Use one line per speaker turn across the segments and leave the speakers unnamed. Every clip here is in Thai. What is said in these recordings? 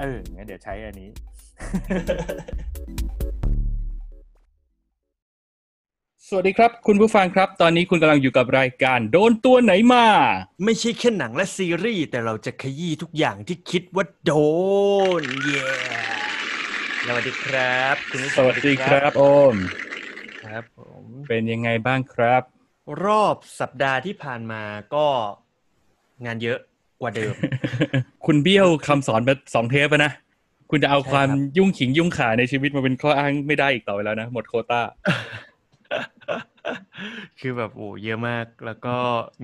เอองั้นเดี๋ยวใช้อันนี้ สวัสดีครับ คุณผู้ฟังครับ ตอนนี้คุณกำลังอยู่กับรายการ โดนตัวไหนมา
ไม่ใช่แค่หนังและซีรีส์ แต่เราจะขยี้ทุกอย่างที่คิดว่าโดน เย้สวัสดีครับคุณผู้ช
ส
ม
วัสดีครับโอม
ครับผม
เป็นยังไงบ้างครับ
รอบสัปดาห์ที่ผ่านมาก็งานเยอะ กว่าเดิม
คุณเบี้ยวคำสอนมาสองเทปแล้วนะ คุณจะเอา
ใช่ครับ
ความยุ่งขิงยุ่งขาในชีวิตมาเป็นข้ออ้างไม่ได้อีกต่อไปแล้วนะ หมดโควต้า
คือแบบโอ้เยอะมาก แล้วก็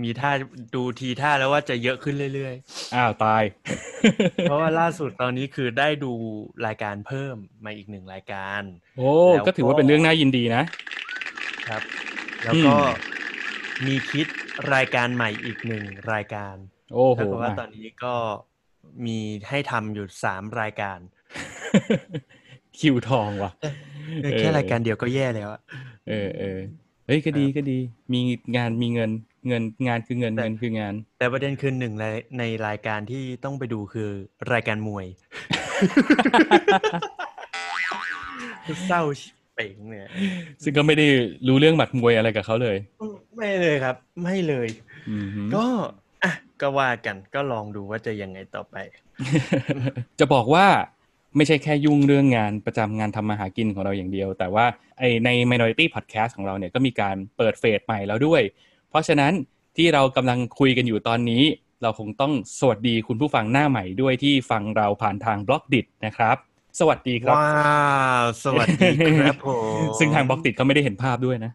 มีท่าดูทีท่าแล้วว่าจะเยอะขึ้นเรื่อย
อ้าวตาย
ๆเพราะว่าล่าสุดตอนนี้คือได้ดูรายการเพิ่มมาอีกหนึ่งรายการ
โอ้
แล้วก็
ก็ถือว่าเป็นเรื่องน่ายินดีนะ
ครับ แล้วก็มีคิดรายการใหม่อีกหนึ่งรายการ
โอ้โห
เท่ากับว่า
มา
ตอนนี้ก็มีให้ทำอยู่สามรายการ
คิวทองว่ะ
เออแค่รายการเดียวก็แย่แล้วอะ
เออเออเฮ้ยก็ดี
ครับ
ก็ดี มีงานมีเงินเงินงานคือเงิน
แต่
เงินคืองาน
แต่ประเด็นคือหนึ่งในในรายการที่ต้องไปดูคือรายการมวยเศร้าชิบเป่งเนี่ย
ซึ่งก็ไม่ได้รู้เรื่องหมัดมวยอะไรกับเขาเลย
ไม่เลยครับ ไม่เลย
อืมฮึ
ก็อะ ก็ว่ากันก็ลองดูว่าจะยังไงต่อไป
จะบอกว่าไม่ใช่แค่ยุ่งเรื่องงานประจำงานทำมาหากินของเราอย่างเดียว แต่ว่าไอใน Minority Podcast ของเราเนี่ยก็มีการเปิดเฟสใหม่แล้วด้วย เพราะฉะนั้นที่เรากำลังคุยกันอยู่ตอนนี้ เราคงต้องสวัสดีคุณผู้ฟังหน้าใหม่ด้วยที่ฟังเราผ่านทาง Blockdit นะครับ สวัสดีครับ
ว้าวสวัสดีครับผม
ซึ่งทาง Blockdit เขาไม่ได้เห็นภาพด้วยนะ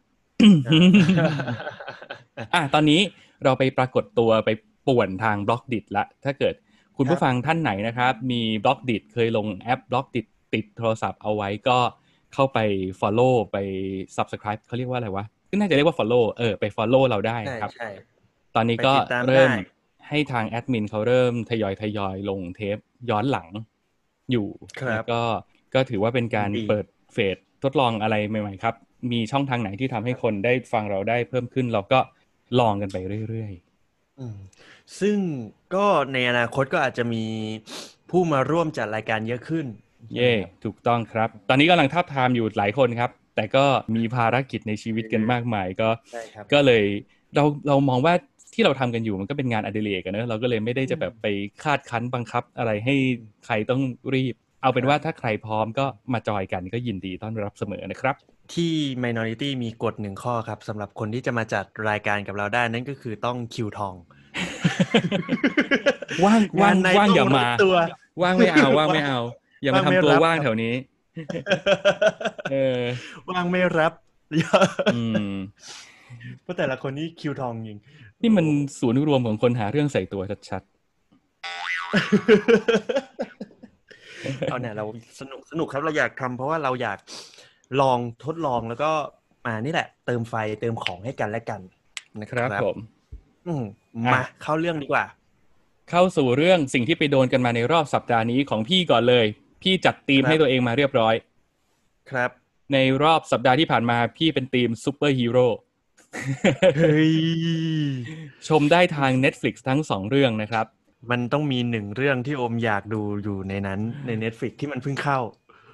อะตอนนี้เราไปปรากฏตัวไป ป่วนทาง Blockdit ละ ถ้าเกิดคุณผู้ฟังท่านไหนนะครับ มี Blockdit เคยลงแอป Blockdit ติดโทรศัพท์เอาไว้ก็เข้าไป Follow ไป Subscribe เขาเรียกว่าอะไรวะก็น่าจะเรียกว่า Follow เออไป Follow เราได้
ใช่
นะครับ
ใช่
ตอนนี้ก็
ไปติดตาม
เริ่ม
ได้
ให้ทางแอดมินเขาเริ่มทยอยทยอยลงเทปย้อนหลังอยู่
ครับ
แล้วก็ก็ถือว่าเป็นการ
ดี
เปิดเฟสทดลองอะไรใหม่ๆครับ มีช่องทางไหนที่ทำให้คนได้ฟังเราได้เพิ่มขึ้น เราก็ลองกันไปเรื่อย
อืม ซึ่งก็ในอนาคตก็อาจจะมีผู้มาร่วมจัดรายการเยอะขึ้น
ๆเย่ถูกต้องครับ ตอนนี้กำลังทับทามอยู่หลายคนครับ แต่ก็มีภารกิจในชีวิตกันมากมายก็
ใช่ครับ
ก็เลยเราเรามองว่าที่เราทำกันอยู่มันก็เป็นงานอดิเรกกันเนอะเราก็เลยไม่ได้จะแบบไปคาดคั้นบังคับอะไรให้ใครต้องรีบ เอาเป็นว่าถ้าใครพร้อมก็มาจอยกันก็ยินดีต้อนรับเสมอนะครับ
ที่ Minority มีกฎหนึ่งข้อครับสำหรับคนที่จะมาจัดรายการกับเราได้นั่นก็คือต้องคิวทอง
ว่างว่าง
ใน
ว่างอย่า
ต้
มา
รับตัว
ว่างไม่เอาว่างไม่เอา อย่ามา
ว่างไม่
ทำตัว
รับ
ว่างแถวนี้เออ
ว่างไม่รับ
อืม
เพราะแต่ละคนนี่คิวทองจริง
นี่มันศูนย์รวมของคนหาเรื่องใส่ตัวชัด
เอาเนี่ยเราสนุกสนุกครับเราอยากทำเพราะว่าเราอยาก ลองทดลองแล้วก็มานี่แหละ เติมไฟเติมของให้กันและกันนะ
ๆ
ค
ค
รั
รับผม
อืม
อะ
มาเข้าเรื่องดีกว่า
เข้าสู่เรื่องสิ่งที่ไปโดนกันมาในรอบสัปดาห์นี้ของพี่ก่อนเลย พี่จัดธีม
ครับ
ให้ตัวเองมาเรียบร้อย
ครับ
ในรอบสัปดาห์ที่ผ่านมาพี่เป็นธีมซูเปอร์ฮีโร่
เฮ้ย
ชมได้ทาง Netflix ทั้งสองเรื่องนะครับ
มันต้องมีหนึ่งเรื่องที่โอมอยากดูอยู่ในนั้นใน Netflix ที่มันเพิ่งเข้า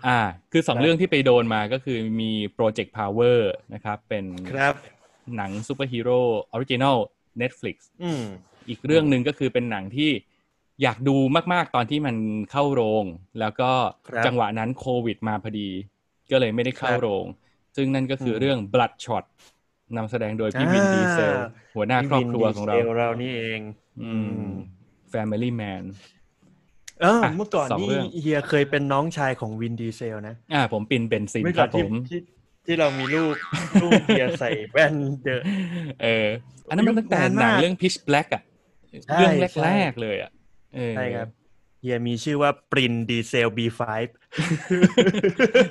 อ่า คือสอง
ครับ
เรื่องที่ไปโดนมาก็คือมี Project Power นะครับ เป็น
ครับ
หนังซูเปอร์ฮีโร่ original Netflix
อืม
อีกเรื่องหนึ่งก็คือเป็นหนังที่อยากดูมากๆตอนที่มันเข้าโรง แล้วก็
ครับ
จังหวะนั้นโควิดมาพอดี ก็เลยไม่ได้เข้า
ครับ
โรง ซึ่งนั่นก็คือ
ม
เรื่อง Bloodshot นำแสดงโดยพี่วิน
อ่า
ดีเซล หัวหน้าครอบครัวของเรา
พี่วินดีเซลเรานี่เอง
อืม Family Man
เออ
อะ
เมื่อก่อน
สอง
นี่
เรื่อง
เฮียเคยเป็นน้องชายของวินดีเซลนะ
อ่าผมปินเบนซิน
เมื่อ
ค
ก่อ
รั
น
บผ
ที่
ม
ที่ที่เรามีรูปรูปเฮียใส่แว่นเดอะ
เออ อันนั้นมันตั้งแต่
นาน
หนั
มางก
เรื่อง Pitch Black อะ
ใช่
เรื่อง
ใช่
แรกๆเลยอะเออ
ใช่ครับเฮียมีชื่อว่าปรินดีเซล B5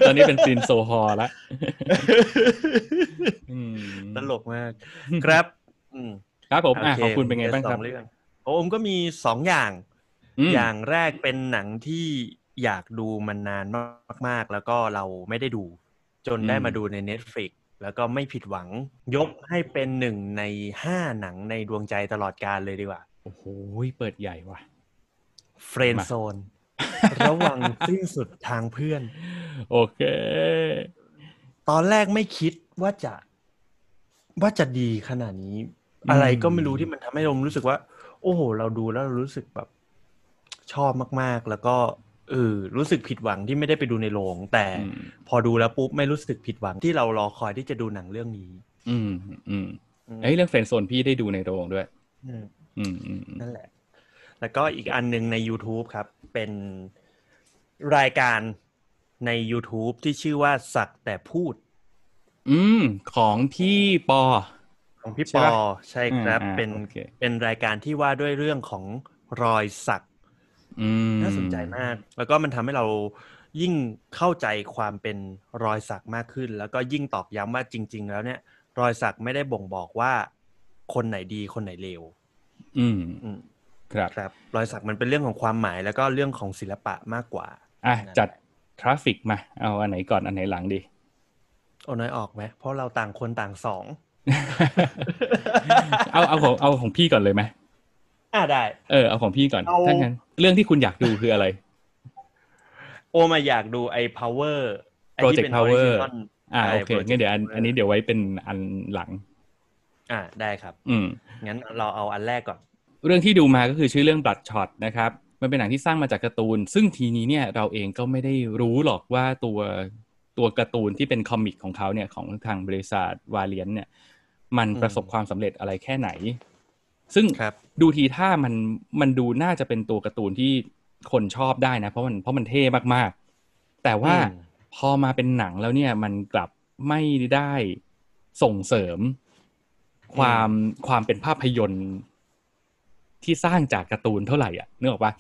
ตอนนี้เป็นปรินโซฮอลละอืม
ตลกมาก ครับอืม
ครับผมอะ
โข
องคุณเป็นไงบ้างครับ
สอเรื่องโอ้ผมก็มีสองอย่าง
อืม
อย่างแรกเป็นหนังที่อยากดูมันนานมาก ๆ แล้วก็เราไม่ได้ดู จนได้มาดูใน Netflix แล้วก็ไม่ผิดหวัง ยกให้เป็นหนึ่งในห้าหนังในดวงใจตลอดกาลเลยดีกว่า
โอ้โห เปิดใหญ่ว่ะ
เฟรน
มา
โซน ระวังสิ้นสุดทางเพื่อน
โอเค
ตอนแรกไม่คิดว่าจะ ว่าจะดีขนาดนี้ อะไรก็ไม่รู้ที่มันทำให้เรารู้สึกว่า โอ้โห เราดูแล้วเรารู้สึกแบบ ชอบมากๆ แล้วก็เออรู้สึกผิดหวังที่ไม่ได้ไปดูในโรง แต่
อืม
พอดูแล้วปุ๊บไม่รู้สึกผิดหวังที่เรารอคอยที่จะดูหนังเรื่องนี้
อืมอืม
อืม
เอ้ยเรื่องเฟรนด์โซนพี่ได้ดูในโรงด้วย
อืม
อืมอืมอืม
นั่นแหละ แล้วก็อีกอันหนึ่งใน YouTube ครับ เป็นรายการใน YouTube ที่ชื่อว่าสักแต่พูด
อืม ของพี่ปอ
ของพี่
ใช่
ปอ
ปะ
ใช่ครับ
อ่า
เป็น
โอเค
เป็นรายการที่ว่าด้วยเรื่องของรอยสัก
อืม
น่าสนใจมาก แล้วก็มันทำให้เรายิ่งเข้าใจความเป็นรอยสักมากขึ้น แล้วก็ยิ่งตอกย้ำว่าจริง ๆ แล้วเนี่ย รอยสักไม่ได้บ่งบอกว่า คนไหนดีคนไหนเลว
อืม
อืม
ครับ
ครับ รอยสักมันเป็นเรื่องของความหมายแล้วก็เรื่องของศิลปะมากกว่า
อะจัดทราฟิกมา เอาอันไหนก่อนอันไหนหลังดี
โอ้น้อยออกไหมเพราะเราต่างคนต่างสอง
เอาเอาของเอาของพี่ก่อนเลยไหม
อ่าได้
เออเอาของพี่ก่อน
เอา
ถ้างั้นเรื่องที่คุณอยากดูคืออะไร
โอมาอยากดูไอ้ power ไอ้ที่
Project
เป็น
Power
original
อ่า
ใช่
โอเค
Project
งั้นเดี๋ยวอัน
Power
อันนี้เดี๋ยวไว้เป็นอันหลัง
อ่าได้ครับ
อืม
งั้นเราเอาอันแรกก่อน
เรื่องที่ดูมาก็คือชื่อเรื่อง Bloodshot นะครับ มันเป็นหนังที่สร้างมาจากการ์ตูน ซึ่งทีนี้เนี่ยเราเองก็ไม่ได้รู้หรอกว่าตัวตัวการ์ตูนที่เป็นคอมิกของเขาเนี่ยของทางบริษัทวาเลียนเนี่ย มัน
อืม
ประสบความสำเร็จอะไรแค่ไหน ซึ่ง
ครับ
ดูทีท่ามันมันดูน่าจะเป็นตัวการ์ตูนที่คนชอบได้นะ เพราะมันเพราะมันเท่มากๆ แต่ว่า
อืม
พอมาเป็นหนังแล้วเนี่ยมันกลับไม่ได้ส่งเสริม ความความเป็นภาพยนตร์ที่สร้างจากการ์ตูนเท่าไหร่อะนึกออกปะ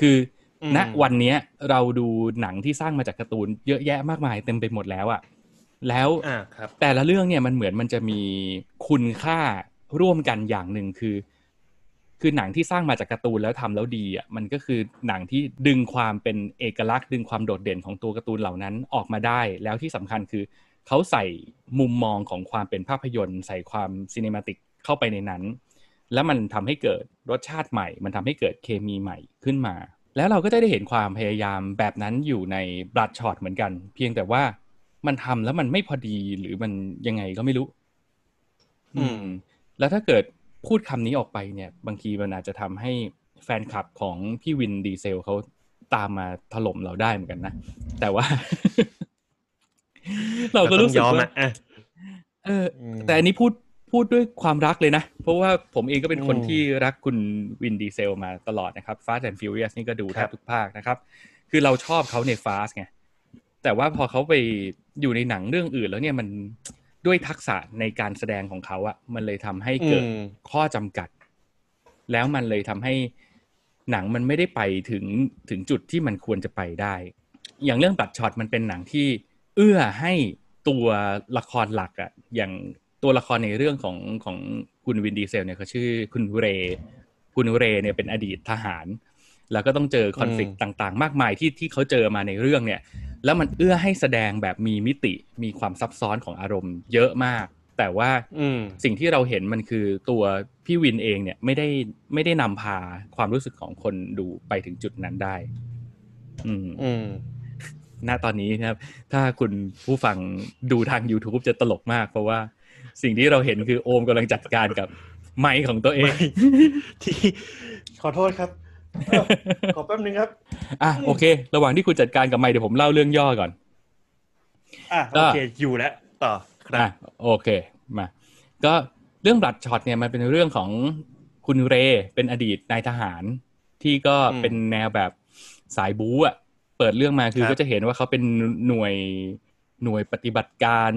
คืออ
ม
ณวันเนี้ยเราดูหนังที่สร้างมาจากการ์ตูนเยอะแยะมากมายเต็มไปหมดแล้วอะแล้ว
อ่าครับ
แต่ละเรื่องเนี่ยมันเหมือนมันจะมีคุณค่าร่วมกันอย่างหนึ่งคือ คือหนังที่สร้างมาจากการ์ตูนแล้วทำแล้วดีอะมันก็คือหนังที่ดึงความเป็นเอกลักษณ์ ดึงความโดดเด่นของตัวการ์ตูนเหล่านั้นออกมาได้ แล้วที่สำคัญคือเขาใส่มุมมองของความเป็นภาพยนตร์ ใส่ความ cinematic เข้าไปในนั้น แล้วมันทำให้เกิดรสชาติใหม่ มันทำให้เกิดเคมีใหม่ขึ้นมา แล้วเราก็จะได้เห็นความพยายามแบบนั้นอยู่ใน Bloodshot เหมือนกัน เพียงแต่ว่ามันทำแล้วมันไม่พอดีหรือมันยังไงก็ไม่รู้
อืม
แล้วถ้าเกิด พูดคำนี้ออกไปเนี่ย บางทีมันอาจจะทำให้แฟนคลับของพี่วินดีเซลเขาตามมาถล่มเราได้เหมือนกันนะ แต่ว่า เราก็รู้สึก
ต้องยอม
ว่า
อะอะ
เออ
อืม
แต่อันนี้พูดพูดด้วยความรักเลยนะ เพราะว่าผมเองก็เป็นคน
อืม
ที่รักคุณวินดีเซลมาตลอดนะครับ Fast and Furious นี่ก็ดูแท
ครับบ
ทุกภาคนะครับ คือเราชอบเขาใน Fast ไงแต่ว่าพอเขาไปอยู่ในหนังเรื่องอื่นแล้วเนี่ยมัน ด้วยทักษะในการแสดงของเขาอะมันเลยทำให้เกิด
อืม
ข้อจำกัด แล้วมันเลยทำให้หนังมันไม่ได้ไปถึงถึงจุดที่มันควรจะไปได้ อย่างเรื่องบัตช็อตมันเป็นหนังที่เอื้อให้ตัวละครหลักอะอย่างตัวละครในเรื่องของของคุณวินดีเซลเนี่ยเขาชื่อคุณเรย์คุณเรย์เนี่ยเป็นอดีตทหาร แล้วก็ต้องเจอคอนฟ lict ต่าง ๆ มากมายที่ที่เขาเจอมาในเรื่องเนี่ย แล้วมันเอื้อให้แสดงแบบมีมิติมีความซับซ้อนของอารมณ์เยอะมาก แต่ว่า
อืม
สิ่งที่เราเห็นมันคือตัวพี่วินเองเนี่ยไม่ได้ไม่ได้นำพาความรู้สึกของคนดูไปถึงจุดนั้นได้ อืม
อืม
ณตอนนี้นะครับ ถ้าคุณผู้ฟังดูทาง YouTube จะตลกมาก เพราะว่าสิ่งที่เราเห็นคือโอมกำลังจัดการกับไมค์ของตัวเอง
ที่ขอโทษครับเอ้า ขอแป๊บนึงครับ
อะโอเค ระหว่างที่คุณจัดการกับไมค์เดี๋ยวผมเล่าเรื่องย่อก่อน
อะ
ก็
โอเคอยู่แล้วต่อครับ
อะโอเคมา ก็เรื่องบลัดช็อตเนี่ยมันเป็นเรื่องของคุณเรเป็นอดีตนายทหาร ที่ก็
อืม
เป็นแนวแบบสายบู๊อะเปิดเรื่องมาคือ
ครับ
ก็จะเห็นว่าเขาเป็นหน่วยหน่วยปฏิบัติการ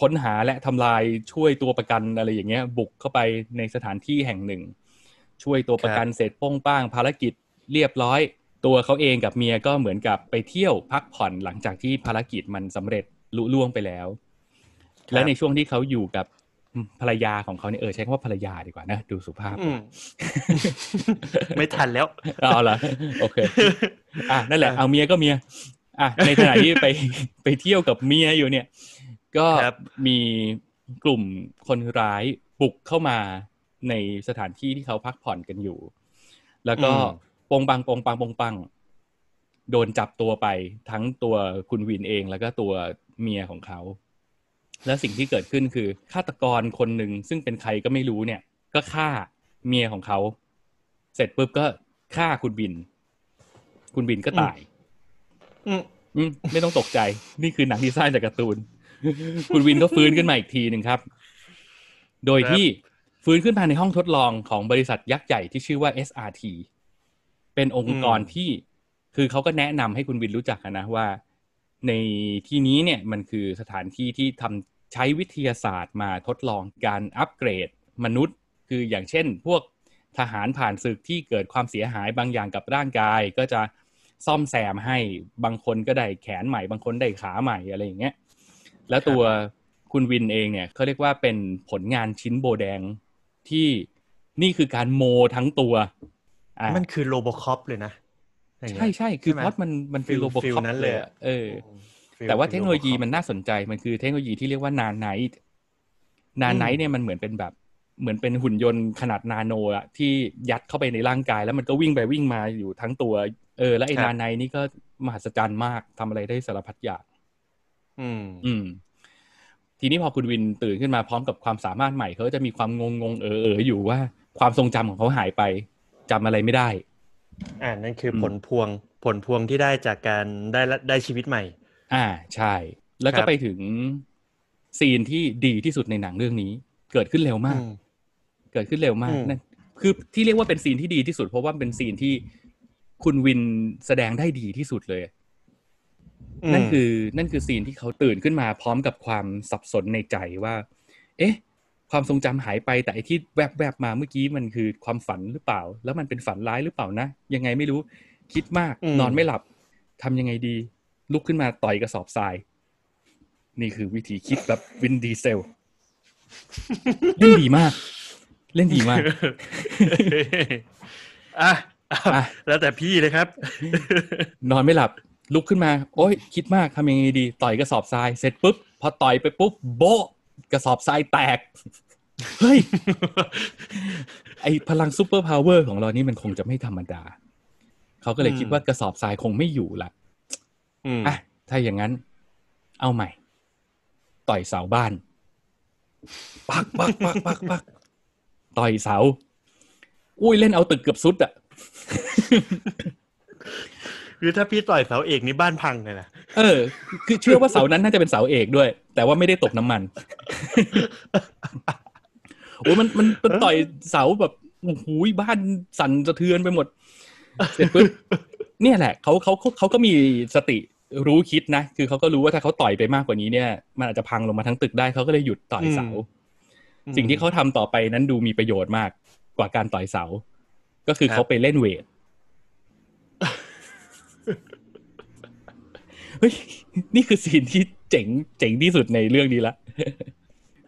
ค้นหาและทำลายช่วยตัวประกันอะไรอย่างเงี้ย บุกเข้าไปในสถานที่แห่งหนึ่ง ช่วยตัวประกันเสร็จโป้งป้างภารกิจเรียบร้อย ตัวเขาเองกับเมียก็เหมือนกับไปเที่ยวพักผ่อนหลังจากที่ภารกิจมันสำเร็จลุล่วงไปแล้ว และในช่วงที่เขาอยู่กับภรรยาของเขาเนี่ยเออใช้คำว่าภรรยาดีกว่านะ ดูสุภาพ
อืมไม่ทันแล้ว
เอาละโอเค อะนั่นแหละเอาเมียก็เมีย อะในขณะที่ไปไปเที่ยวกับเมียอยู่เนี่ย ก็
ครับ
มีกลุ่มคนร้ายบุกเข้ามา ในสถานที่ที่เขาพักผ่อนกันอยู่ แล้วก็
อืม
ปงปังปงปังปงปังโดนจับตัวไปทั้งตัวคุณวินเองแล้วก็ตัวเมียของเขา และสิ่งที่เกิดขึ้นคือฆาตกรคนหนึ่งซึ่งเป็นใครก็ไม่รู้เนี่ย ก็ฆ่าเมียของเขา เสร็จปุ๊บก็ฆ่าคุณบิน คุณบินก็ตาย
อืม
อืมไม่ต้องตกใจ นี่คือหนังที่สร้างจากการ์ตูน คุณวินก็ฟื้นขึ้นมาอีกทีหนึ่งครับ โดยที่ ฟื้นขึ้นมาในห้องทดลองของบริษัทยักษ์ใหญ่ที่ชื่อว่า SRT เป็นองค์กรที่คือเขาก็แนะนำให้คุณวินรู้จักอะนะว่า ในที่นี้เนี่ยมันคือสถานที่ที่ทำใช้วิทยาศาสตร์มาทดลองการอัปเกรดมนุษย์ คืออย่างเช่น พวกทหารผ่านศึกที่เกิดความเสียหายบางอย่างกับร่างกาย ก็จะซ่อมแซมให้บางคนก็ได้แขนใหม่ บางคนได้ขาใหม่อะไรอย่างเงี้ยแล้วตัวคุณวินเองเนี่ยเขาเรียกว่าเป็นผลงานชิ้นโบแดง ที่นี่คือการโมทั้งตัวอะ
มันคือ RoboCop เลยนะอย่างเงี้ย
ใช่ใช่คือ
ใช่ไหม
พล็อตมันมันเป็น
ฟิล
โรบอ
ฟิล
คอป
นั้น
เล
เลย
อะ
อะ
เออ
feel
แต่ว่าเทคโนโลยี
feel
มันน่าสนใจมันคือเทคโนโลยีที่เรียกว่า nanite nanite
อื
ท์
ม
เนี่ยมันเหมือนเป็นแบบเหมือนเป็นหุ่นยนต์ขนาดนาโนอะที่ยัดเข้าไปในร่างกาย แล้วมันก็วิ่งไปวิ่งมาอยู่ทั้งตัว เออ แล้วไอ้นานไนท์นี่ก็มหัศจรรย์มากทำอะไรได้สารพัดอย่าง
อืม
อืม ทีนี้พอคุณวินตื่นขึ้นมาพร้อมกับความสามารถใหม่เขาก็จะมีความงงงๆเออเอออยู่ว่าความทรงจำของเขาหายไปจำอะไรไม่ได้
อ่านั่นคืออ
ม
ผลพวงผลพวงที่ได้จากการได้ละได้ชีวิตใหม่
อ่าใช่ แล้ว
ค
ก็
รับ
ไปถึงซีนที่ดีที่สุดในหนังเรื่องนี้ เกิดขึ้นเร็วมาก
อืม
เกิดขึ้นเร็วมาก
อืม
นั่นคือที่เรียกว่าเป็นซีนที่ดีที่สุด เพราะว่าเป็นซีนที่คุณวินแสดงได้ดีที่สุดเลย นั่นคือนั่นคือซีนที่เขาตื่นขึ้นมาพร้อมกับความสับสนในใจว่า เอ๊ะ ความทรงจำหายไปแต่ไอ้ที่แวบแวบๆมาเมื่อกี้มันคือความฝันหรือเปล่า แล้วมันเป็นฝันร้ายหรือเปล่านะ ยังไงไม่รู้คิดมาก
อืม
นอนไม่หลับทำยังไงดี ลุกขึ้นมาต่อยกระสอบทราย นี่คือวิธีคิดแบบวินดีเซลเล่นดีมาก เล่นดีมาก
อะ
อะ
แล้วแต่พี่เลยครับ
นอนไม่หลับ ลุกขึ้นมา โอ๊ยคิดมากทำยังไงดี ต่อยกระสอบทรายเสร็จปุ๊บพอต่อยไปปุ๊บโบะกระสอบทรายแตกเฮ้ยไอพลัง superpower ของเรานี่มันคงจะไม่ธรรมดา เขาก็เลย
อืม
คิดว่ากระสอบทรายคงไม่อยู่ละ
อืม
อะถ้าอย่างนั้น เอาใหม่ ต่อยเสาบ้าน ปักปักปักปักปักต่อยเสา อุ้ยเล่นเอาตึกเกือบสุดอะ
คือถ้าพี่ต่อยเสาเอกนี่บ้านพังเลยนะ
เออ คือเชื่อว่าเสานั้นน่าจะเป็นเสาเอกด้วย แต่ว่าไม่ได้ตกน้ำมันโอ้ยมันมันมันต่อยเสาแบบโอ้โหบ้านสั่นสะเทือนไปหมด เสร็จปุ๊บเนี่ยแหละเขาเขาเขาเขาก็มีสติรู้คิดนะ คือเขาก็รู้ว่าถ้าเขาต่อยไปมากกว่านี้เนี่ย มันอาจจะพังลงมาทั้งตึกได้เขาก็เลยหยุดต่อยเสา
อืม
สิ่งที่เขาทำต่อไปนั้นดูมีประโยชน์มากกว่าการต่อยเสา ก็คือ
ครับ
เขาไปเล่นเวท เฮ้ยนี่คือซีนที่เจ๋งเจ๋งที่สุดในเรื่องนี้ละ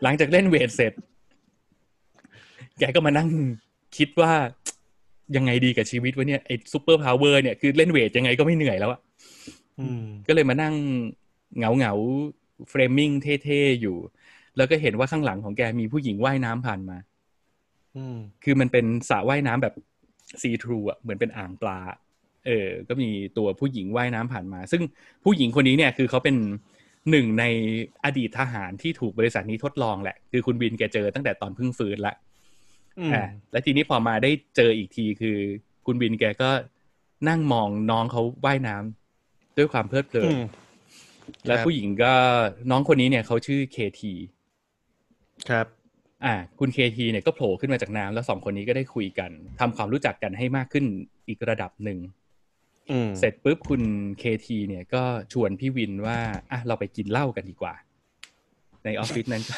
หลังจากเล่นเวทเสร็จ แกก็มานั่งคิดว่ายังไงดีกับชีวิตวะเนี่ยไอ้ superpower เนี่ยคือเล่นเวทยังไงก็ไม่เหนื่อยแล้วอะ
อืม
ก็เลยมานั่งเหงาเหงา framing เท่ๆอยู่ แล้วก็เห็นว่าข้างหลังของแกมีผู้หญิงว่ายน้ำผ่านมา
อืม
คือมันเป็นสระว่ายน้ำแบบ see-through อะเหมือนเป็นอ่างปลา เออก็มีตัวผู้หญิงว่ายน้ำผ่านมา ซึ่งผู้หญิงคนนี้เนี่ยคือเขาเป็นหนึ่งในอดีตทหารที่ถูกบริษัทนี้ทดลองแหละ คือคุณบินแกเจอตั้งแต่ตอนเพิ่งฟื้นละ
อืม
อ่าแล้วทีนี้พอมาได้เจออีกทีคือ คุณบินแกก็นั่งมองน้องเขาว่ายน้ำด้วยความเพลิดเพลิน
อืม
และ
ครับ
ผู้หญิงก็น้องคนนี้เนี่ยเขาชื่อเคที
ครับ
อ่า คุณเคทีเนี่ยก็โผล่ขึ้นมาจากน้ำแล้วสองคนนี้ก็ได้คุยกันทำความรู้จักกันให้มากขึ้นอีกระดับหนึ่ง
อืม
เสร็จปุ๊บคุณเคทีเนี่ยก็ชวนพี่วินว่าอะเราไปกินเหล้ากันดีกว่า ในออฟฟิศนั้นก็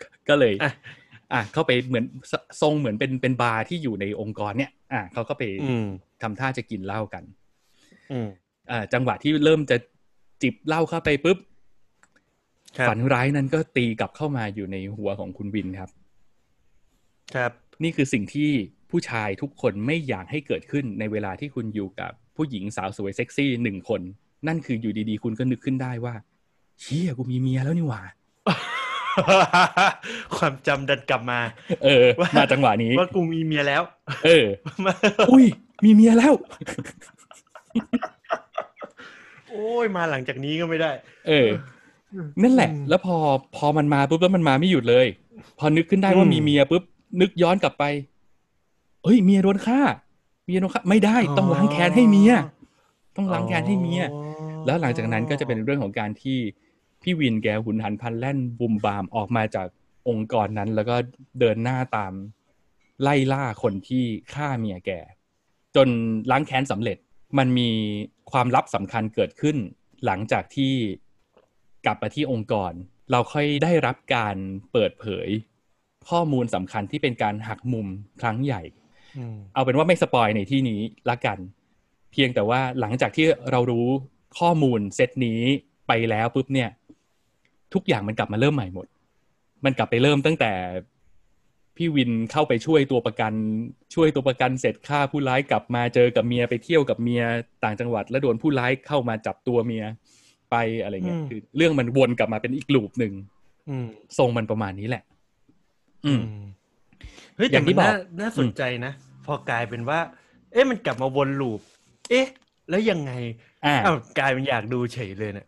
ก็ก็เลย
อะ
อะเข้าไปเหมือนททรงเหมือนเป็นเป็นบาร์ที่อยู่ในองค์กรเนี่ย อะเขาก็ไป
อืม
ทำท่าจะกินเหล้ากัน
อืม
อ่าจังหวะที่เริ่มจะจิบเหล้าเข้าไปปุ๊บ
ครับ
ฝันร้ายนั้นก็ตีกลับเข้ามาอยู่ในหัวของคุณวินครับ
ครับ
นี่คือสิ่งที่ผู้ชายทุกคนไม่อยากให้เกิดขึ้นในเวลาที่คุณอยู่กับ ผู้หญิงสาวสวยเซ็กซี่หนึ่งคน นั่นคืออยู่ดีๆ คุณก็นึกขึ้นได้ว่าเชี่ยกูมีเมียแล้วนี่หว่า
ความจำดันกลับมา
เออ
ว่า
มาจังหวะนี้
ว่ากูมีเมียแล้ว
เอออุ้ย มีเมียแล้ว
โอ้ยมาหลังจากนี้ก็ไม่ได้
เออ นั่นแหละ
อืม
แล้วพอพอมันมาปุ๊บแล้วมันมาไม่หยุดเลย พอนึกขึ้นได้ว่า
อืม
มีเมียปุ๊บนึกย้อนกลับไปเอ้ยเมียโดนฆ่า เมียโดนฆ่าไม่ได้ต้องล้างแค้นให้เมียต้องล้างแค้นให้เมีย
อ๋อ
แล้วหลังจากนั้นก็จะเป็นเรื่องของการที่พี่วินแกหุนหันพลันแล่นบุมบามออกมาจากองค์กรนั้น แล้วก็เดินหน้าตามไล่ล่าคนที่ฆ่าเมียแกจนล้างแค้นสำเร็จมันมีความลับสำคัญเกิดขึ้น หลังจากที่กลับมาที่องค์กร เราค่อยได้รับการเปิดเผย ข้อมูลสำคัญที่เป็นการหักมุมครั้งใหญ่
อืม
เอาเป็นว่าไม่สปอยในที่นี้ละกัน เพียงแต่ว่าหลังจากที่เรารู้ข้อมูลเซตนี้ไปแล้วปุ๊บเนี่ย ทุกอย่างมันกลับมาเริ่มใหม่หมด มันกลับไปเริ่มตั้งแต่พี่วินเข้าไปช่วยตัวประกัน ช่วยตัวประกันเสร็จฆ่าผู้ร้ายกลับมาเจอกับเมียไปเที่ยวกับเมียต่างจังหวัด แล้วโดนผู้ร้ายเข้ามาจับตัวเมียไปอะไรเงี้ยคือเรื่องมันวนกลับมาเป็นอีก loop หนึ่ง
อืม
ทรงมันประมาณนี้แหละ อืม
เฮ้ยแต่
ย่างที่
มัน
บอก
น่าน่าสนใจนะ พอกลายเป็นว่า เอ๊ะมันกลับมาวน loop เอ๊ะ แล้วยังไง
อ่า
อ้าวกลายเป็นอยากดูเฉยเลยเนี่ย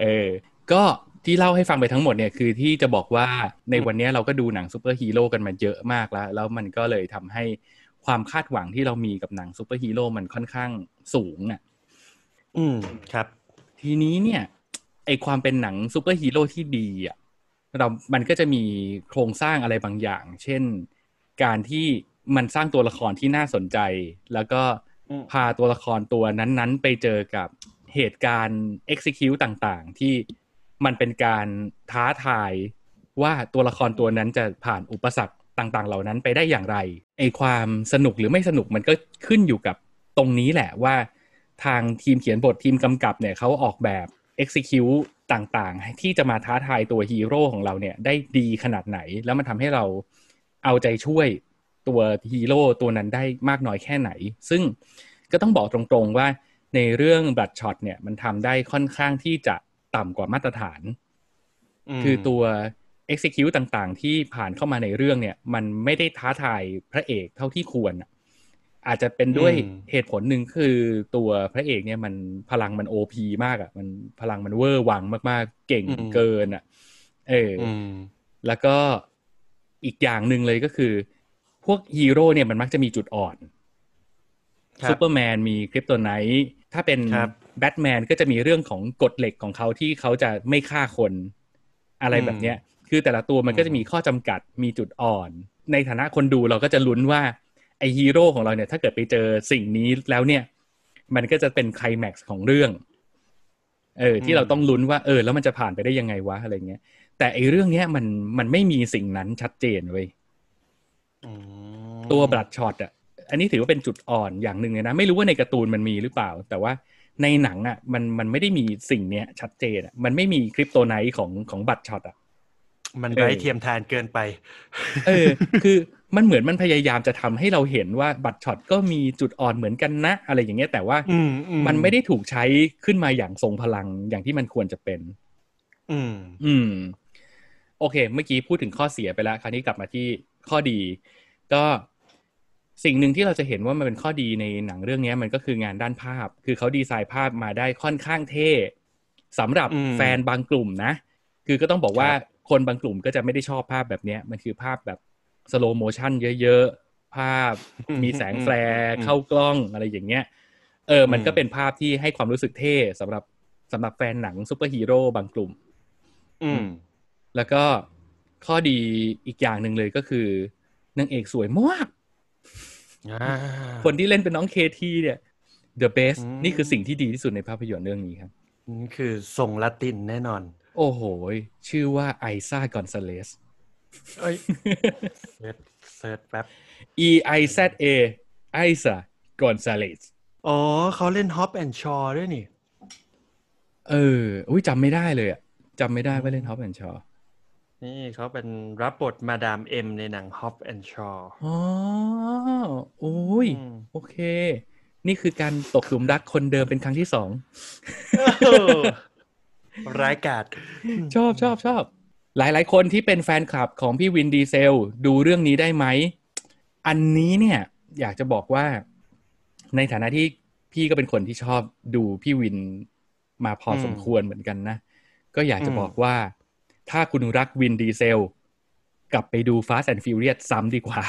เออ ก็ที่เล่าให้ฟังไปทั้งหมดเนี่ยคือที่จะบอกว่าในวันนี้เราก็ดูหนังซูเปอร์ฮีโร่กันมาเยอะมากแล้ว แล้วมันก็เลยทำให้ความคาดหวังที่เรามีกับหนังซูเปอร์ฮีโร่มันค่อนข้างสูงอะ
อืมครับ
ทีนี้เนี่ยไอความเป็นหนังซูเปอร์ฮีโร่ที่ดีอะ เรามันก็จะมีโครงสร้างอะไรบางอย่าง เช่น การที่มันสร้างตัวละครที่น่าสนใจ แล้วก็
อืม
พาตัวละครตัวนั้น ๆ ไปเจอกับเหตุการณ์ execute ต่างๆ ที่มันเป็นการท้าทายว่าตัวละครตัวนั้นจะผ่านอุปสรรคต่างๆ เหล่านั้นไปได้อย่างไรไอความสนุกหรือไม่สนุกมันก็ขึ้นอยู่กับตรงนี้แหละว่า ทางทีมเขียนบททีมกำกับเนี่ยเขาออกแบบ execute ต่างๆ ที่จะมาท้าทายตัวฮีโร่ของเราเนี่ยได้ดีขนาดไหน แล้วมันทำให้เราเอาใจช่วยตัวฮีโร่ตัวนั้นได้มากน้อยแค่ไหน ซึ่งก็ต้องบอกตรงๆว่าในเรื่องบัตช็อตเนี่ยมันทำได้ค่อนข้างที่จะต่ำกว่ามาตรฐาน คือตัว execute ต่างๆ ที่ผ่านเข้ามาในเรื่องเนี่ย มันไม่ได้ท้าทายพระเอกเท่าที่ควรอะ อาจจะเป็นด้วย
อืม
เหตุผลหนึ่งคือตัวพระเอกเนี่ยมันพลังมัน OP มากอะมันพลังมันเวอร์วังมากๆ เก่งเกินอะเอออ
อืม
แล้วก็อีกอย่างหนึ่งเลยก็คือ พวกฮีโร่เนี่ยมันมักจะมีจุดอ่อน
ครับ
ซูเปอร์แมนมี Kryptoniteถ้าเป็น
ครับ
แบทแมนก็จะมีเรื่องของกฎเหล็กของเขาที่เขาจะไม่ฆ่าคนอะไรแบบเนี้ย คือแต่ละตัวมันก็จะมีข้อจำกัดมีจุดอ่อน ในฐานะคนดูเราก็จะลุ้นว่า ไอฮีโร่ของเราเนี่ย ถ้าเกิดไปเจอสิ่งนี้แล้วเนี่ย มันก็จะเป็นไคลแม็กซ์ของเรื่อง เออ ที่เราต้องลุ้นว่า เออ แล้วมันจะผ่านไปได้ยังไงวะอะไรเงี้ย แต่ไอเรื่องเนี้ยมันมันไม่มีสิ่งนั้นชัดเจนเว้ย
อื
ตัว Bloodshot อะ อันนี้ถือว่าเป็นจุดอ่อนอย่างหนึ่งเลยนะ ไม่รู้ว่าในการ์ตูนมันมีหรือเปล่า แต่ว่าในหนังอะ มันมันไม่ได้มีสิ่งเนี้ยชัดเจนอะ มันไม่มี Kryptonite ของของ Bloodshot อะ
มัน
เออ
ไร้เทียมทานเกินไป
เออ คือมันเหมือนมันพยายามจะทำให้เราเห็นว่า Bloodshot ก็มีจุดอ่อนเหมือนกันนะ อะไรอย่างเงี้ยแต่ว่า
อืมอื
มันไม่ได้ถูกใช้ขึ้นมาอย่างทรงพลังอย่างที่มันควรจะเป็น
อืม
อืม โอเค เมื่อกี้พูดถึงข้อเสียไปแล้ว คราวนี้กลับมาที่ข้อดี ก็สิ่งหนึ่งที่เราจะเห็นว่ามันเป็นข้อดีในหนังเรื่องนี้มันก็คืองานด้านภาพ คือเขาดีไซน์ภาพมาได้ค่อนข้างเท่สำหรับ
อืม
แฟนบางกลุ่มนะ คือก็ต้องบอกว่า
ครับ
คนบางกลุ่มก็จะไม่ได้ชอบภาพแบบเนี้ย มันคือภาพแบบ slow motion เยอะๆ ภาพมีแสง flare เข้ากล้องอะไรอย่างเงี้ย เออ มันก็เป็นภาพที่ให้ความรู้สึกเท่สำหรับสำหรับแฟนหนังซูเปอร์ฮีโร่บางกลุ่ม
อืม
แล้วก็ข้อดีอีกอย่างหนึ่งเลยก็คือนางเอกสวยมาก
อ่า
คนที่เล่นเป็นน้องเคทีเนี่ย the best
อืม
นี่คือสิ่งที่ดีที่สุดในภาพยนตร์เรื่องนี้ครับ
นี่คือทรงละตินแน่นอน
โอ้โห ชื่อว่าไอซ่ากอนซาเลส
เอ้ย search search แป๊บ
E I Z A ไอซ่ากอนซาเลส
อ๋อเขาเล่น Hobbs and Shaw ด้วยนี่
เออ อุ้ยจำไม่ได้เลยอะจำไม่ได้ว่าเล่น Hobbs and Shaw นี่
เขาเป็นรับบทมาดามเอ็มในหนัง Hobbs and Shawอ๋อ
โอ้ย โอเค นี่คือการตกหลุมรักคนเดิมเป็นครั้งที่สอง
ร้ายกาจ
ชอบชอบชอบ หลายหลายๆคนที่เป็นแฟนคลับของพี่วินดีเซล ดูเรื่องนี้ได้ไหม อันนี้เนี่ย อยากจะบอกว่า ในฐานะที่พี่ก็เป็นคนที่ชอบดูพี่วินมาพอสมควรเหมือนกันนะ ก็อยากจะบอกว่า ถ้าคุณรักวินดีเซล กลับไปดู Fast and Furious ซ้ำดีกว่า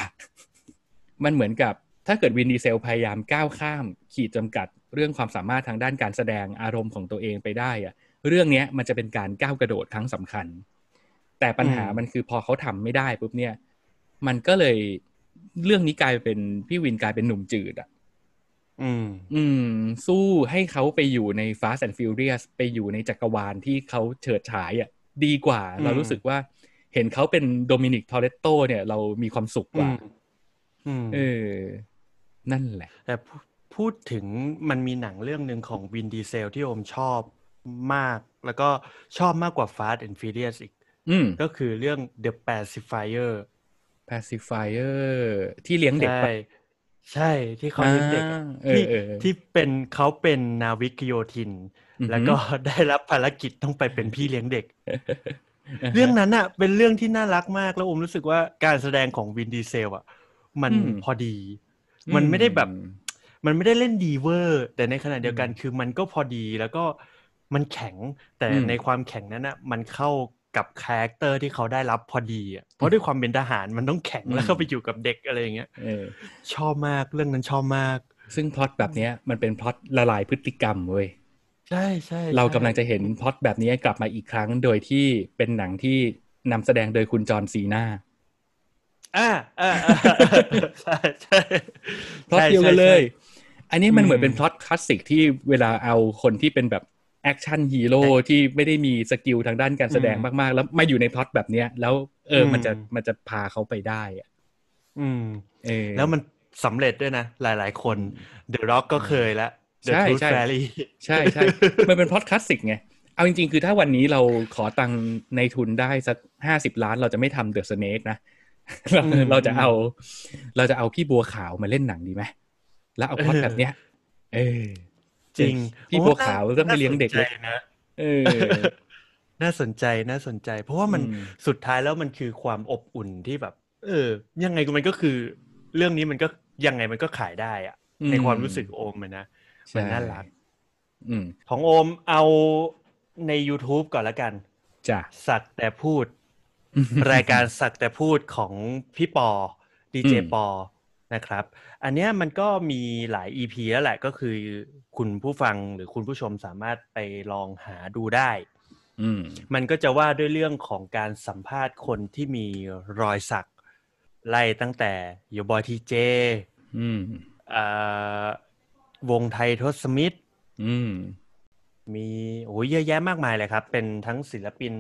มันเหมือนกับถ้าเกิดวินดีเซลพยายามก้าวข้าม ขีดจำกัดเรื่องความสามารถทางด้านการแสดงอารมณ์ของตัวเองไปได้อะ เรื่องเนี้ยมันจะเป็นการก้าวกระโดดครั้งสำคัญ แต่ปัญหามันคือพอเขาทำไม่ได้ปุ๊บเนี่ย มันก็เลยเรื่องนี้กลายเป็นพี่วินกลายเป็นหนุ่มจืดอะ
อืม
อืม สู้ให้เขาไปอยู่ใน Fast and Furious ไปอยู่ในจักรวาลที่เขาเฉิดฉายอะ ดีกว่า
อืม
เรารู้สึกว่าเห็นเขาเป็นโดมินิกทอเรตโตเนี่ย เรามีความสุขกว่า
อืม
เออ นั่นแหละ
แต่พูพูดถึงมันมีหนังเรื่องหนึ่งของวินดีเซลที่โอมชอบ มาก แล้วก็ชอบมากกว่า Fast and Furious อีก
อืม
ก็คือเรื่อง The Pacifier
pacifier ที่เลี้ยงเด็ก
ใช่
ปะ
ใช่ที่เขาเลี้ยงเด็กอะ
อ่าเออ
ที่
เออ
ที่เป็นเขาเป็นนาวิกโยธิน
อือหือ
แล้วก็ได้รับภารกิจต้องไปเป็นพี่เลี้ยงเด็ก เรื่องนั้นอะ เป็นเรื่องที่น่ารักมากแล้วผมรู้สึกว่าการแสดงของวินดีเซลอะ มัน
อืม
พอดี มันไม่ได้แบบ
อืม
มันไม่ได้เล่นดีเวอร์ แต่ในขณะเดียวกันคือมันก็พอดีแล้วก็ มันแข็งแต่
อืม
ในความแข็งนั้นอะมันเข้ากับ character ที่เขาได้รับพอดีอะเพราะด้วยความเป็นทหารมันต้องแข็งแล้วก็ไปอยู่กับเด็กอะไรอย่างเงี้ย
เออ
ชอบมากเรื่องนั้นชอบมาก
ซึ่งพล็อตแบบเนี้ยมันเป็นพล็อตละลายพฤติกรรมเว้ย
ใช่ใช่
เรา
ใช่
กำลังจะเห็นพล็อตแบบนี้กลับมาอีกครั้งโดยที่เป็นหนังที่นำแสดงโดยคุณจอห์นซีนา
อ่าอ่าอ่าใช่ใช่
พล็อตเดียวกันเลย อันนี้มันเหมือน
อืม
เป็นพล็อตคลาสสิกที่เวลาเอาคนที่เป็นแบบ action hero ที่ไม่ได้มี skill ทางด้านการแสดง
อืม
มาก ๆ แล้วมาอยู่ในพล็อตแบบเนี้ย แล้วเอออ
ม
มันจะมันจะพาเขาไปได้อะ
อืม
เออ
แล้วมันสำเร็จด้วยนะ หลาย ๆ คน The Rock ก็เคยแล้ว The
ใช่
Tooth
ใช่
Fairy
ใช่ใช่มันเป็นพล็อตคลาสสิกไงเอาจริง ๆ คือถ้าวันนี้เราขอตังค์ในทุนได้สักห้าสิบล้านเราจะไม่ทำเดอะสเนกนะเรา
อืม
เราจะเอา เราจะเอาพี่บัวขาวมาเล่นหนังดีไหมแล้วเอาพล็อต
เออ
แบบเนี้ย เออ
จริง
พี่บัวขาวต้องไปเลี้ยงเด็ก
เล
เลย
ยนะ
เออ
น่าสนใจน่าสนใจ เพราะว่ามัน
อืม
สุดท้ายแล้วมันคือความอบอุ่นที่แบบ เออ ยังไงมันก็คือ เรื่องนี้มันก็ยังไงมันก็ขายได้อะในความรู้สึกโอมมันนะมันน่ารัก
อืม
ของโอมเอาใน YouTube ก่อนละกัน
จ้ะ
สักแต่พูด รายการสักแต่พูดของพี่ปอดีเจ
อืม
ปอ นะครับ อันเนี้ยมันก็มีหลาย EP แล้วแหละก็คือคุณผู้ฟังหรือคุณผู้ชมสามารถไปลองหาดูได้
อืม
มันก็จะว่าด้วยเรื่องของการสัมภาษณ์คนที่มีรอยสัก ไล่ตั้งแต่UrboyTJ อื
ม
อ่าวงไททศมิตร
อืม
มีโอ้ยเยอะแยะมากมายเลยครับ เป็นทั้งศิลปิน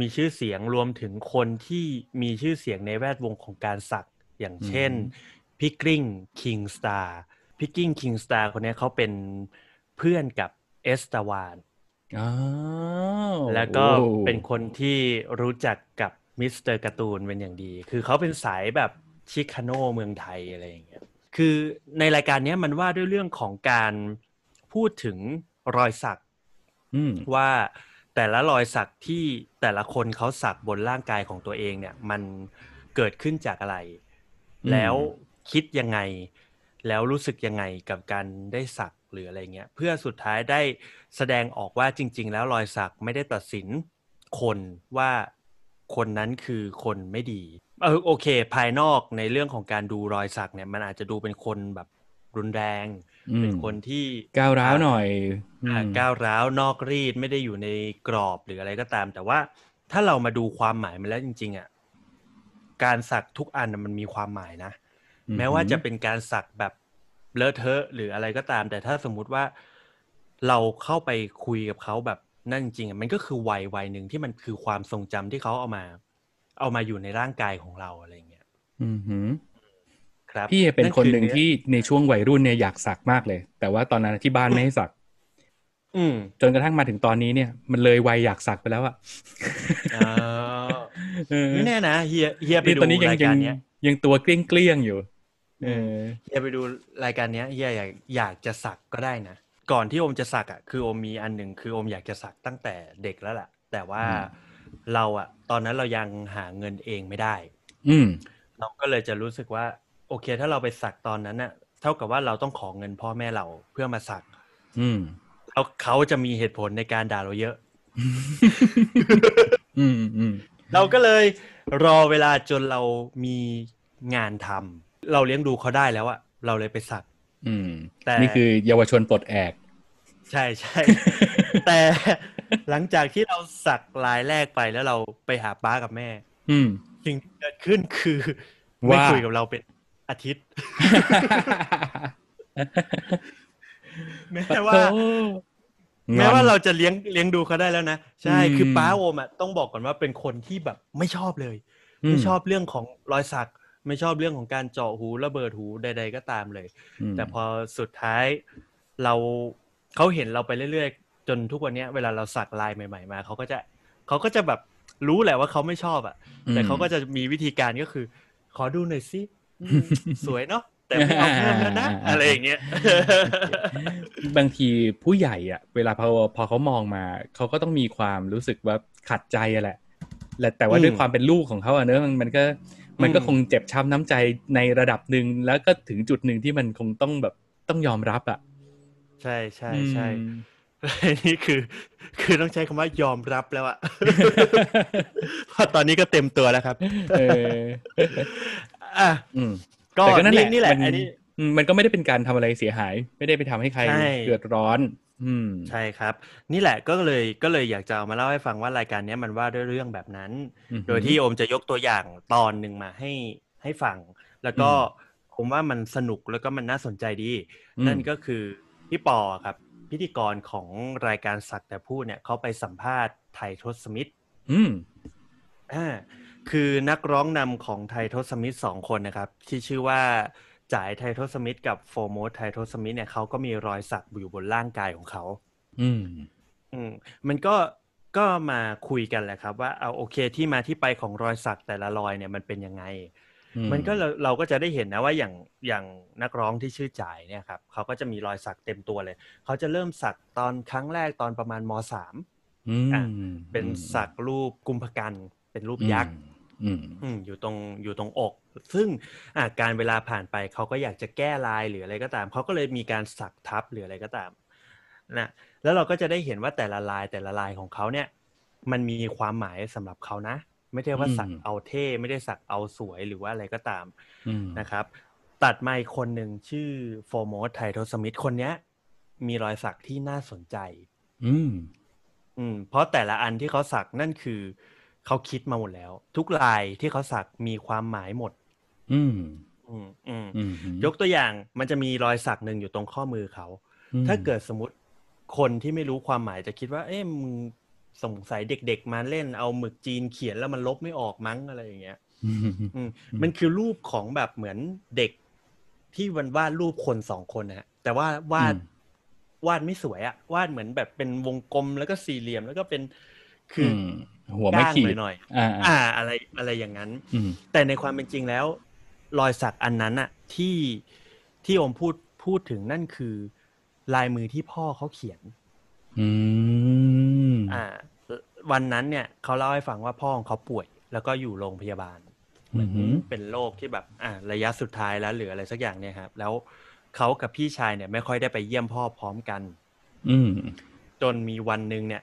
มีชื่อเสียงรวมถึงคนที่มีชื่อเสียงในแวดวงของการสัก อย่างเช่น
อืม
พี่กริ้งคิงสตาร์พี่กริ้งคิงสตาร์คนนี้เขาเป็นเพื่อนกับเอสเตวาน
อ้าว
แล้วก็
โอ้
เป็นคนที่รู้จักกับมิสเตอร์การ์ตูนเป็นอย่างดี คือเขาเป็นสายแบบ Chicano เมืองไทยอะไรอย่างเงี้ย คือในรายการเนี้ยมันว่าด้วยเรื่องของการพูดถึงรอยสัก
อืม
ว่าแต่ละรอยสักที่แต่ละคนเขาสักบนร่างกายของตัวเองเนี่ย มันเกิดขึ้นจากอะไร
อืม
แล้วคิดยังไง แล้วรู้สึกยังไงกับการได้สักหรืออะไรเงี้ย เพื่อสุดท้ายได้แสดงออกว่าจริง ๆ แล้วรอยสักไม่ได้ตัดสินคนว่าคนนั้นคือคนไม่ดี เออโอเค ภายนอกในเรื่องของการดูรอยสักเนี่ย มันอาจจะดูเป็นคนแบบรุนแรง
อืม
เป็นคนที่
ก้าวร้าวหน่อย
อ่า
อืม
ก้าวร้าวนอกรีดไม่ได้อยู่ในกรอบหรืออะไรก็ตาม แต่ว่าถ้าเรามาดูความหมายมันแล้วจริง ๆอะ การสักทุกอันน่ะมันมีความหมายนะ แม้ว่าจะเป็นการสักแบบเลอะเทอะหรืออะไรก็ตาม แต่ถ้าสมมุติว่าเราเข้าไปคุยกับเขาแบบนั่นจริงๆอะมันก็คือวัยวัยหนึ่งที่มันคือความทรงจำที่เขาเอามา เอามาอยู่ในร่างกายของเราอะไรอย่างเงี้ย
อืมหืม
ครับ
พี่เป็นคนหนึ่ง
อ
ที่ในช่วงวัยรุ่นเนี่ยอยากสักมากเลย แต่ว่าตอนนั้นที่บ้านไม่ให้สัก
อืม
จนกระทั่งมาถึงตอนนี้เนี่ย มันเลยวัยอยากสักไปแล้วอะ
อ๋อ
เออ
ไม่แน่นะเฮียเฮียไป
นี่
ดู
ตอนนี้ยัง
ราย
ยั
การ
ง
เนี้ย
ยังตัวเกลี้ยงเกลี้ยงๆอยู่เออ
เฮียไปดูรายการเนี้ยเฮียอยากอยากจะสักก็ได้นะก่อนที่โอมจะสักอะคือโอมมีอันหนึ่งคือโอมอยากจะสักตั้งแต่เด็กแล้วแหละแต่ว่า
อืม
เราอะ ตอนนั้นเรายังหาเงินเองไม่ได้
อืม
เราก็เลยจะรู้สึกว่า โอเค ถ้าเราไปสักตอนนั้นน่ะ เท่ากับว่าเราต้องขอเงินพ่อแม่เราเพื่อมาสัก
อืม
แล้วเขาจะมีเหตุผลในการด่าเราเยอะ
อืมอืม
เราก็เลยรอเวลาจนเรามีงานทำเราเลี้ยงดูเขาได้แล้วอะเราเลยไปสัก
อืม
แต่
นี่คือเยาวชนปลดแอก
ใช่ใช่แต่หลังจากที่เราสักลายแรกไปแล้วเราไปหาป้ากับแม่
อืม
สิ่งที่เกิดขึ้นคือ
ว่า
ไม่คุยกับเราเป็นอาทิตย์แม้ว่า
โอ้
แม้
งอน
ว่าเราจะเลี้ยงเลี้ยงดูเขาได้แล้วนะ ใช่
อืม
คือป้าโอมอะต้องบอกก่อนว่าเป็นคนที่แบบไม่ชอบเลย
อืม
ไม่ชอบเรื่องของรอยสัก ไม่ชอบเรื่องของการเจาะหูระเบิดหูใด ๆ ก็ตามเลย
ม
แต่พอสุดท้ายเราเขาเห็นเราไปเรื่อยๆ จนทุกวันเนี้ยเวลาเราสักลายใหม่ ๆ มาเขาก็จะเขาก็จะแบบรู้แหละว่าเขาไม่ชอบอะ แต่เขาก็จะมีวิธีการก็คือ ขอดูหน่อยสิอืมสวยเนาะ แต่ไม่เอาเพิ่มแล้วนะอะไรอย่างเงี้ย
บางทีผู้ใหญ่อะ เวลาพอพอเขามองมาเขาก็ต้องมีความรู้สึกว่าขัดใจอะแหละและแต่ว่า
อืม
ด้วยความเป็นลูกของเขาอะเนอะมันมันก็มันก็
อืม
คงเจ็บช้ำน้ำใจในระดับหนึ่งแล้วก็ถึงจุดหนึ่งที่มันคงต้องแบบต้องยอมรับอะ
ใช่ใช่ใช่
อืม
นี่คือ คือต้องใช้คำว่ายอมรับแล้วอะเพราะตอนนี้ก็เต็มตัวแล้วครับ
เออ
อะ
อืม
ก็
แต่ก็นั่นแหละ
นี่แหละ
มัน
อันนี้
อืมมันก็ไม่ได้เป็นการทำอะไรเสียหาย ไม่ได้ไปทำให้ใคร
ใช่
เดือดร้อน อืม
ใช่ครับ นี่แหละก็เลยก็เลยอยากจะเอามาเล่าให้ฟังว่ารายการเนี้ยมันว่าด้วยเรื่องแบบนั้น
อือหือ
โดยที่โอมจะยกตัวอย่างตอนหนึ่งมาให้ให้ฟัง แล้วก็
อื
ผมว่ามันสนุกแล้วก็มันน่าสนใจดี
อืม
นั่นก็คือพี่ปอครับ พิธีกรของรายการสักแต่พูดเนี่ยเขาไปสัมภาษณ์ไททศมิตร
อืม
อ่า คือนักร้องนำของไททศมิตรสองคนนะครับ ที่ชื่อว่าจ่ายไททศมิตรกับโฟโมสไททศมิตรเนี่ยเขาก็มีรอยสักอยู่บนร่างกายของเขา
อืม
อืม มันก็ก็มาคุยกันแหละครับ ว่าเอาโอเคที่มาที่ไปของรอยสักแต่ละรอยเนี่ยมันเป็นยังไง
อื
มันก็เราเราก็จะได้เห็นนะว่าอย่างอย่างนักร้องที่ชื่อจ่ายเนี่ยครับเขาก็จะมีรอยสักเต็มตัวเลย เขาจะเริ่มสักตอนครั้งแรกตอนประมาณมสาม
อืม
อะเป็นสักรูปกุมภกันเป็นรูปยักษ์
อืม
อืมอยู่ตรงอยู่ตรงอก ซึ่งอะการเวลาผ่านไปเขาก็อยากจะแก้ลายหรืออะไรก็ตามเขาก็เลยมีการสักทับหรืออะไรก็ตามนะแล้วเราก็จะได้เห็นว่าแต่ละลายแต่ละลายของเขาเนี่ย มันมีความหมายสำหรับเขานะ ไม่ใช่ว่าสัก
อืม
เอาเท่ไม่ได้สักเอาสวยหรือว่าอะไรก็ตาม
อืม
นะครับ ตัดมาอีกคนหนึ่งชื่อโฟโมสไทโทสมิธคนเนี้ย มีรอยสักที่น่าสนใจ
อืม
อืม เพราะแต่ละอันที่เขาสักนั่นคือ เขาคิดมาหมดแล้ว ทุกลายที่เขาสักมีความหมายหมด
อืม
อืมอืม
อืม
ยกตัวอย่างมันจะมีรอยสักหนึ่งอยู่ตรงข้อมือเขา
อืม
ถ้าเกิดสมมติคนที่ไม่รู้ความหมายจะคิดว่า เอ๊ะมึงสงสัยเด็กๆมาเล่นเอาหมึกจีนเขียนแล้วมันลบไม่ออกมั้งอะไรอย่างเงี้ย
อืม
อืมมันคือรูปของแบบเหมือนเด็กที่มันวาดรูปคนสองคนนะฮะแต่ว่าวาด
อืม
วาดไม่สวยอะวาดเหมือนแบบเป็นวงกลมแล้วก็สี่เหลี่ยมแล้วก็เป็นคืออ
ม หัวไม่ขีด
ก้างหน่อย
อ่า
ๆอ่า อะไรอะไรอย่างนั้น
อืม
แต่ในความเป็นจริงแล้ว รอยสักอันนั้นอะที่ที่อมพูดพูดถึงนั่นคือ ลายมือที่พ่อเขาเขียน
อืม
อ่า วันนั้นเนี่ยเขาเล่าให้ฟังว่าพ่อของเขาป่วย แล้วก็อยู่โรงพยาบาลเหมือน
อืม
เป็นโรคที่แบบ อ่า ระยะสุดท้ายแล้วหรืออะไรสักอย่างเนี่ยครับ แล้วเขากับพี่ชายเนี่ย ไม่ค่อยได้ไปเยี่ยมพ่อพร้อมกัน
อืม
จนมีวันหนึ่งเนี่ย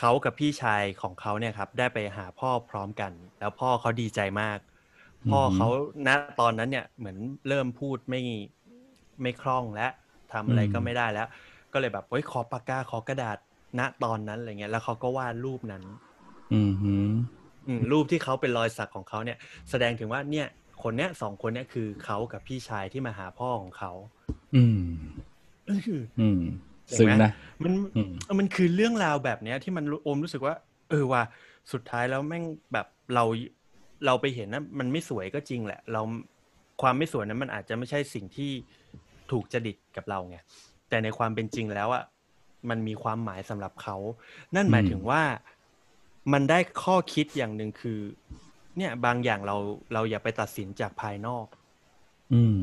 เขากับพี่ชายของเขาเนี่ยครับ ได้ไปหาพ่อพร้อมกัน แล้วพ่อเขาดีใจมาก พ่อเขาณตอนนั้นเนี่ยเหมือนเริ่มพูดไม่ไม่คล่องและทำอะไรก็ไม่ได้แล้ว ก็เลยแบบเฮ้ยขอปากกาขอกระดาษณตอนนั้นอะไรเงี้ยแล้วเขาก็วาดรูปนั้น
อืมฮึ
อืมรูปที่เขาเป็นรอยสักของเขาเนี่ย แสดงถึงว่าเนี่ย คนเนี้ยสองคนเนี้ยคือเขากับพี่ชายที่มาหาพ่อของเขา
อืม
อื้อหือ
อืม
เห็นไหม
ซึ้งนะ
มัน
อืม
มันคือเรื่องราวแบบเนี้ยที่มันรู้โอมรู้สึกว่า เออว่าสุดท้ายแล้วแม่งแบบเราเราไปเห็นนะมันไม่สวยก็จริงแหละ เราความไม่สวยนั้นมันอาจจะไม่ใช่สิ่งที่ถูกจริตกับเราไงแต่ในความเป็นจริงแล้วอะมันมีความหมายสำหรับเขา นั่นหมายถึงว่ามันได้ข้อคิดอย่างหนึ่งคือ เนี่ยบางอย่างเราเราอย่าไปตัดสินจากภายนอก
อืม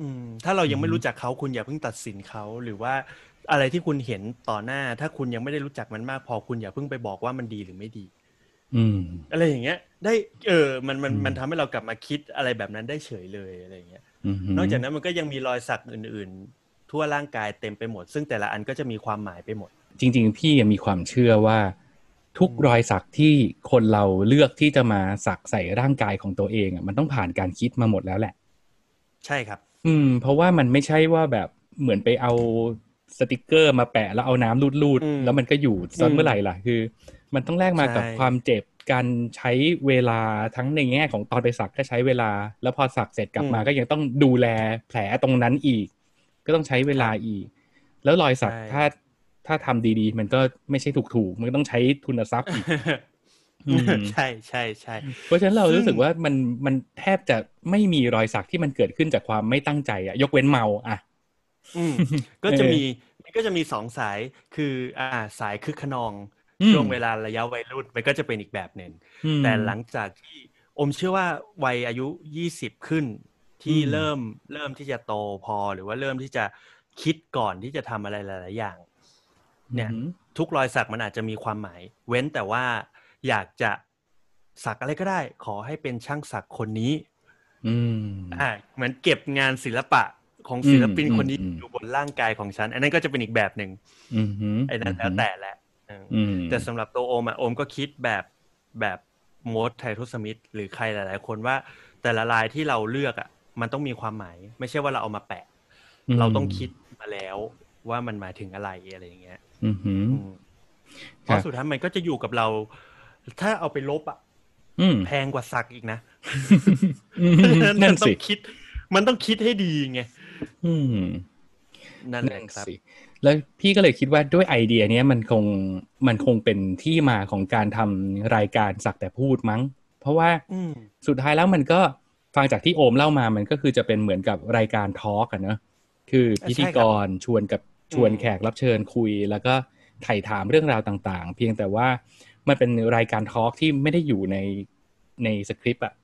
อืม ถ้าเรายังไม่รู้จักเขาคุณอย่าเพิ่งตัดสินเขาหรือว่า อะไรที่คุณเห็นต่อหน้า ถ้าคุณยังไม่ได้รู้จักมันมากพอคุณอย่าเพิ่งไปบอกว่ามันดีหรือไม่ดี
อืม
อะไรอย่างเงี้ย ได้เออ มันมันมันทำให้เรากลับมาคิดอะไรแบบนั้นได้เฉยเลยอะไรอย่างเงี้ย
อืม
นอกจากนั้นมันก็ยังมีรอยสักอื่น ๆ ทั่วร่างกายเต็มไปหมด ซึ่งแต่ละอันก็จะมีความหมายไปหมด
จริง ๆ พี่มีความเชื่อว่า ทุกรอยสักที่คนเราเลือกที่จะมาสักใส่ร่างกายของตัวเองอะมันต้องผ่านการคิดมาหมดแล้วแหละ
ใช่ครับ
อืม เพราะว่ามันไม่ใช่ว่าแบบเหมือนไปเอา สติกเกอร์มาแปะแล้วเอาน้ำรูด
อืม
ๆแล้วมันก็อยู่ตอนเมื่อไหร่ล่ะคือ มันต้องแลกมากับ
ใช่
ความเจ็บการใช้เวลาทั้งในแง่ของตอนไปสักก็ใช้เวลา แล้วพอสักเสร็จกลับมาก็ยังต้องดูแลแผลตรงนั้นอีก ก็ต้องใช้เวลาอีก แล้วรอยสัก
ใช่
ถ้าถ้าทำดีๆ มันก็ไม่ใช่ถูกๆ มันก็ต้องใช้ทุนทรัพย์อีกอืม
ใช่ใช่ใช่
เพราะฉะนั้นเรา
ซึ่ง
รู้สึกว่ามันมันแทบจะไม่มีรอยสักที่มันเกิดขึ้นจากความไม่ตั้งใจอะยกเว้นเมาอะ
อืมก็จะมีมันก็จะมีสองสายคืออ่าสายคึกขนอง
อืม
ช่วงเวลาระยะวัยรุ่นมันก็จะเป็นอีกแบบหนึ่ง
อืม
แต่หลังจากที่อมเชื่อว่าวัยอายุยี่สิบขึ้น ที่
อืม
เริ่มเริ่มที่จะโตพอหรือว่าเริ่มที่จะคิดก่อนที่จะทำอะไรหลาย ๆ อย่าง เนี่ย
อืม
ทุกรอยสักมันอาจจะมีความหมาย เว้นแต่ว่าอยากจะสักอะไรก็ได้ ขอให้เป็นช่างสักคนนี้
อืม
อ่าเหมือนเก็บงานศิลปะ ของศิลปิน
อืม
คนนี้
อืม
อยู่บนร่างกายของฉัน อันนั้นก็จะเป็นอีกแบบหนึ่ง
อืมฮึ
ไอ้นั้นแล้วแต่แหละเอออ
อืม
แต่สำหรับตัวโอมอะโอมก็คิดแบบแบบโมดไททุสมิธหรือใครหลาย ๆ คนว่าแต่ละลายที่เราเลือกอะมันต้องมีความหมาย ไม่ใช่ว่าเราเอามาแปะ เราต้องคิดมาแล้วว่ามันหมายถึงอะไรอะไรอย่างเงี้ย
อืมฮึ
อืมเพ
ครับ
ราะสุดท้ายมันก็จะอยู่กับเรา ถ้าเอาไปลบอะ
อืม
แพงกว่าสักอีกนะ
อืม
เพราะฉะ
นั่
มันต้อ
สิ
งคิด มันต้องคิดให้ดีไง
อืม
นั่นแห
นั่
ละ
น
ครับ
สิแล้วพี่ก็เลยคิดว่าด้วยไอเดียเนี้ยมันคงมันคงเป็นที่มาของการทำรายการสักแต่พูดมั้ง เพราะว่า
อืม
สุดท้ายแล้วมันก็ฟังจากที่โอมเล่ามามันก็คือจะเป็นเหมือนกับรายการทอล์กอะเนอะคือพิธีกรชวนกับชวนแขกรับเชิญคุย แล้วก็ไถ่ถามเรื่องราวต่างๆ เพียงแต่ว่ามันเป็นรายการ talk ที่ไม่ได้อยู่ในในสคริปต์อะ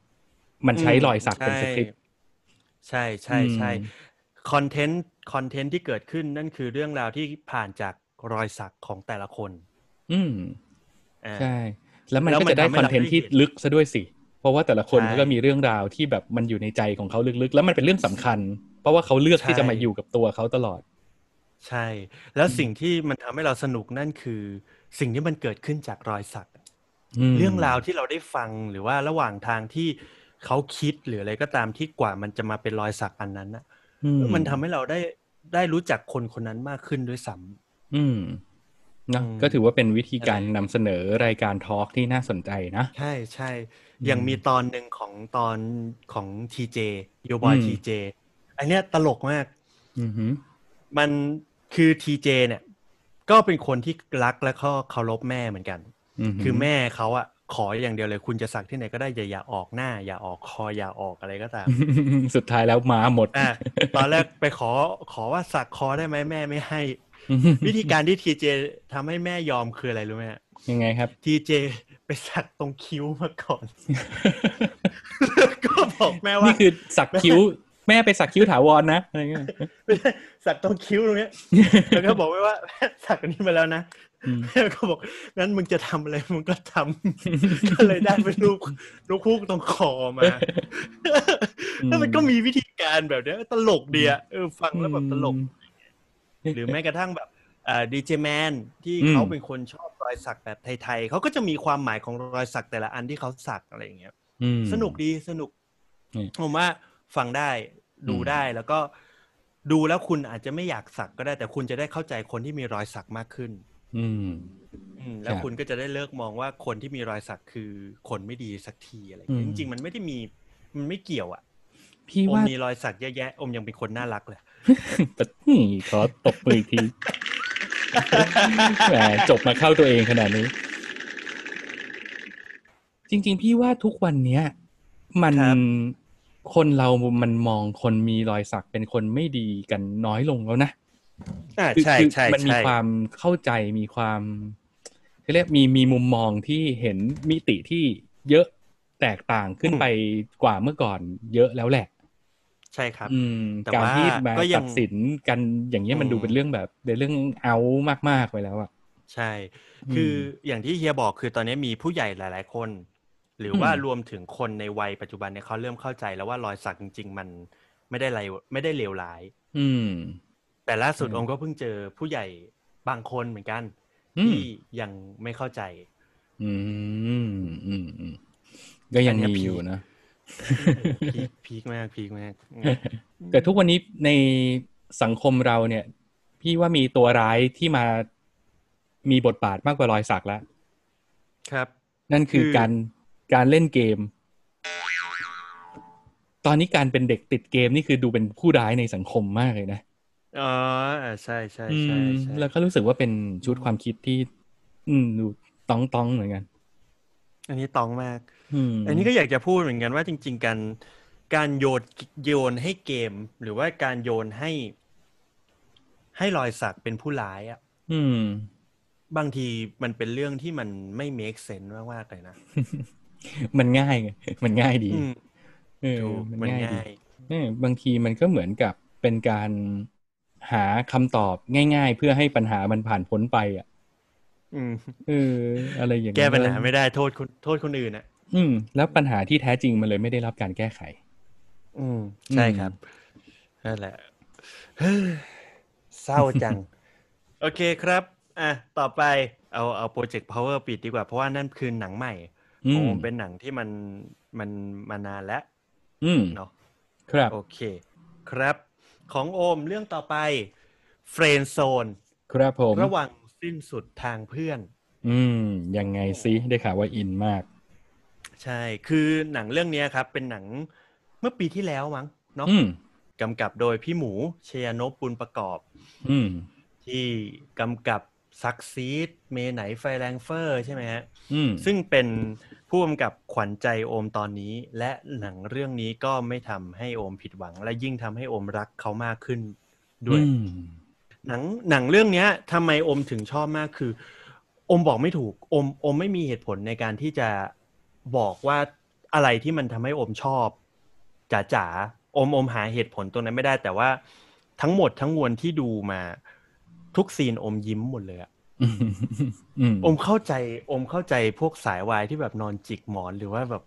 มันใช้รอยสักเป็นสคริปต์
ใช่ใช่ใช่
อืม
content content ที่เกิดขึ้นนั่นคือเรื่องราวที่ผ่านจากรอยสักของแต่ละคน
อืม
อ่า
ใช่ แล้วมัน
แล้ว
ก็
มัน
จะได้
ทำให้
คอนเทนต์
เราได้
ที่
เห็น
ลึกซะด้วยสิ เพราะว่าแต่ละคน
ใช่
เขาก็มีเรื่องราวที่แบบมันอยู่ในใจของเขาลึกๆ แล้วมันเป็นเรื่องสำคัญ เพราะว่าเขาเลือกที่
ใช่
จะมาอยู่กับตัวเขาตลอด
ใช่ แล้วสิ่งที่มันทำให้เราสนุกนั่นคือ สิ่งที่มันเกิดขึ้นจากรอยสัก
ม
เรื่องราวที่เราได้ฟังหรือว่าระหว่างทางที่เขาคิดหรืออะไรก็ตามที่กว่ามันจะมาเป็นรอยสักอันนั้นนะ
อื
มันทำให้เราได้ได้รู้จักคนคนนั้นมากขึ้นด้วยซ้ำ
อืมเนอะ
อืม
ก็ถือว่าเป็นวิธีการ
อะไร
นำเสนอรายการทอล์กที่น่าสนใจนะ
ใช่ใช่
อืม
อย่างมีตอนหนึ่งของตอนของทีเจโยบอย
อืม
ทีเจอันเนี้ยตลกมาก
อือหือ
มันคือทีเจเนี่ย ก็เป็นคนที่รักและก็เคารพแม่เหมือนกัน
หื
คือแม่เขาอะ ขออย่างเดียวเลย คุณจะสักที่ไหนก็ได้อย่าอย่าออกหน้า อย่าออกคออย่าออกอะไรก็ตาม
สุดท้ายแล้วมาหมด
อะตอนแรกไปขอขอว่าสักคอได้ไหมแม่ไม่ให้ วิธีการที่ทีเจทำให้แม่ยอมคืออะไรรู้ไหม
ยังไงครับ
ทีเจไปสักตรงคิ้วมาก่อนแล้วก็บอกแม่ว่า
นี่คือสักคิ้วแม่ไปสักคิ้วถาวรนะอะไรเงี้ย
ไม่ใช่สักตรงคิ้วตรงเนี้ยแล้วก็บอกไว้ว่าสักอันนี้มาแล้วนะ
อืม
แม่ ก็บอกงั้นมึงจะทำอะไรมึงก็ทำก็เลยได้เป็นลูกลูกคู่ตรงคอมาแล้วมันก็มีวิธีการแบบเนี้ยตลกดีอะเออฟังแล้วแบบตลก หรือแม้กระทั่งแบบดีเจแมนที่
อืม
เขาเป็นคนชอบรอยสักแบบไทยๆเขาก็จะมีความหมายของรอยสักแต่ละอันที่เขาสักอะไรอย่างเงี้ย
อืม
สนุกดีสนุก
นี่
ผมว่าฟังได้ดู
อืม
ได้แล้วก็ดูแล้วคุณอาจจะไม่อยากสักก็ได้ แต่คุณจะได้เข้าใจคนที่มีรอยสักมากขึ้น
อืม
อืมแล้ว
ครับ
คุณก็จะได้เลิกมองว่าคนที่มีรอยสักคือคนไม่ดีสักทีอะไรอย่างเงี้ย
อื
จ
ม
ริงๆ มันไม่ได้มีมันไม่เกี่ยวอะ
พี่
อม
ว่า
มีรอยสักเยอะแยะอมยังเป็นคนน่ารักเลย
แต่นี่ขอตบมืออีกทีแหมจบมาเข้าตัวเองขนาดนี้ จริง ๆ พี่ว่าทุกวันเนี้ย มัน
ครับ
คนเรามันมองคนมีรอยสักเป็นคนไม่ดีกันน้อยลงแล้วนะ
อ่า
คือ
ใช่
คือ
ใช่
มันมี
ใช่
ความเข้าใจมีความเขาเรียกมีมีมุมมองที่เห็นมิติที่เยอะแตกต่างขึ้นไปกว่าเมื่อก่อนเยอะแล้วแหละ
ใช่ครับ
อืม
แต่
การ
ว่า
ที่มา
ก็ยัง
ตัดสินกันอย่างเงี้ยมัน
อืม
ดูเป็นเรื่องแบบเป็นเรื่องเอามากๆไปแล้วอะ
ใช่ คือ
ม
อย่างที่เฮียบอกคือตอนนี้มีผู้ใหญ่หลาย ๆ คน หรือว่า
อืม
รวมถึงคนในวัยปัจจุบันเนี่ยเขาเริ่มเข้าใจแล้วว่ารอยสักจริง ๆ มันไม่ได้ไรไม่ได้เลวร้าย
อืม
แต่ล่าสุด
อืม
องค์ก็เพิ่งเจอผู้ใหญ่บางคนเหมือนกัน
อืม
ที่ยังไม่เข้าใจ
อืมอืมอืมก็ยัง
อันเนี้ย
มี
พีค
อยู่นะ
พีคพีคมากพีคมาก
แต่ทุกวันนี้ในสังคมเราเนี่ย พี่ว่ามีตัวร้ายที่มามีบทบาทมากกว่ารอยสักแล้ว
ครับ
นั่นคือ
คือ
การการเล่นเกม ตอนนี้การเป็นเด็กติดเกมนี่คือดูเป็นผู้ร้ายในสังคมมากเลยนะ
อ๋อใช่ใช่
อื
ใช่
ม
ใช่
แล้วก็รู้สึกว่าเป็นชุดความคิดที่ อืมดูต้องต้องเหมือนกัน
อันนี้ตองมาก
อืม
อันนี้ก็อยากจะพูดเหมือนกันว่าจริง ๆ การการโยนโยนให้เกม หรือว่าการโยนให้ ให้รอยสักเป็นผู้ร้ายอะ
อืม
บางทีมันเป็นเรื่องที่มันไม่ make sense มากๆเลยนะ
มันง่ายไงมันง่ายดี
อืม
เออ
ถูก
มัน
มัน
ง่ายดี
ง่าย
เออบางทีมันก็เหมือนกับเป็นการ หาคำตอบง่าย ๆ เพื่อให้ปัญหามันผ่านพ้นไปอะ
อืม
เอออะไรอย่าง
แก้
เงี้ย
ปัญหาไม่ได้โทษคนโทษคนอื่นอะ
อืม แล้วปัญหาที่แท้จริงมันเลยไม่ได้รับการแก้ไข
อืมใช่ครับนั่นแหละเฮ้ยเศร้าจัง โอเคครับ อะ ต่อไปเอาเอาโปรเจกต์ power ปิดดีกว่า เพราะว่านั่นคือหนังใหม่
อื
โอ้
ม
เป็นหนังที่มันมันมานานแล้ว
อืม
เนาะ
ครับ
โอเค ครับ ของโอมเรื่องต่อไปเฟรนโซน
ครับผม
ระหว่างสิ้นสุดทางเพื่อน
อืม ยังไงซิได้ข่าวว่าอินมาก
ใช่ คือหนังเรื่องเนี้ยครับ เป็นหนังเมื่อปีที่แล้วมั้งเนาะ
อืม
กำกับโดยพี่หมูเชยานพบุญประกอบ
อืม
ที่กำกับ SuckSeed เมย์ไหนไฟแรงเฟร่อใช่ไหมฮะ
อืม
ซึ่งเป็น ผู้กำกับขวัญใจโอมตอนนี้ และหนังเรื่องนี้ก็ไม่ทำให้โอมผิดหวัง และยิ่งทำให้โอมรักเขามากขึ้นด้วย
อืม
หนังหนังเรื่องเนี้ยทำไมโอมถึงชอบมากคือ โอมบอกไม่ถูกโอมโอมไม่มีเหตุผลในการที่จะบอกว่าอะไรที่มันทำให้โอมชอบจ๋าจ๋าๆโอมโอมหาเหตุผลตรงนั้นไม่ได้ แต่ว่าทั้งหมดทั้งมวลที่ดูมา ทุกซีนโอมยิ้มหมดเลยอะ
อืมอืม
โอมเข้าใจโอมเข้าใจพวกสายวายที่แบบนอนจิกหมอนหรือว่าแบบ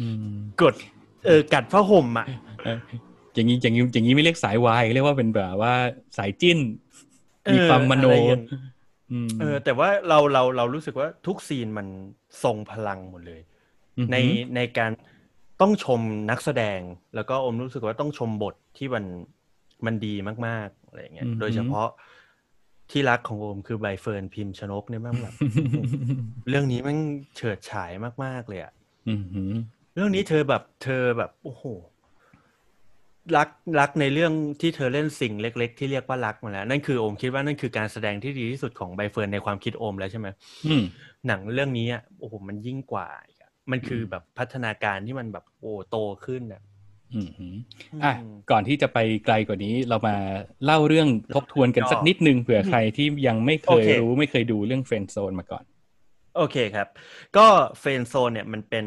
อืม
กด เออกัดผ้าห่มอะ
เอออย่างนี้อย่างนี้อย่างนี้ไม่เรียกสายวายเรียกว่าเป็นแบบว่าสายจิ้น
เออ
มีความมโน
อะไรอย่าง
อืม
เออ แต่ว่าเราเราเรารู้สึกว่าทุกซีนมันทรงพลังหมดเลย
ม
ในในการต้องชมนักแสดง แล้วก็อมรู้สึกว่าต้องชมบทที่มันมันดีมากๆอะไรอย่างเงี้ยโดยเฉพาะ ที่รักของโอมคือใบเฟิร์นพิมพ์ชนกเนี่ยแม่งแบบเรื่องนี้แมันเฉิดฉายมาก ๆ เลยอะ
อืมหืม
เรื่องนี้เธอแบบ เธอแบบ โอ้โหรักรักในเรื่องที่เธอเล่นสิ่งเล็ก ๆ ที่เรียกว่ารักมาแล้ว นั่นคือโอมคิดว่านั่นคือการแสดงที่ดีที่สุดของใบเฟิร์นในความคิดโอมแล้วใช่ไหม
อืม
หนังเรื่องนี้อะโอ้โหมันยิ่งกว่าอีกอะมันคือแบบพัฒนาการที่มันแบบโอ้โตขึ้นอะ
อืมหืมอะ
อืม
ก่อนที่จะไปไกลกว่านี้เรามาเล่าเรื่องทบทวนกันสักนิดนึงเผื่อใครที่ยังไม่เค
โอยเค
รู้ไม่เคยดูเรื่องเฟรนด์โซนมาก่อน
โอเคครับ ก็ Friend Zone เนี่ยมันเป็น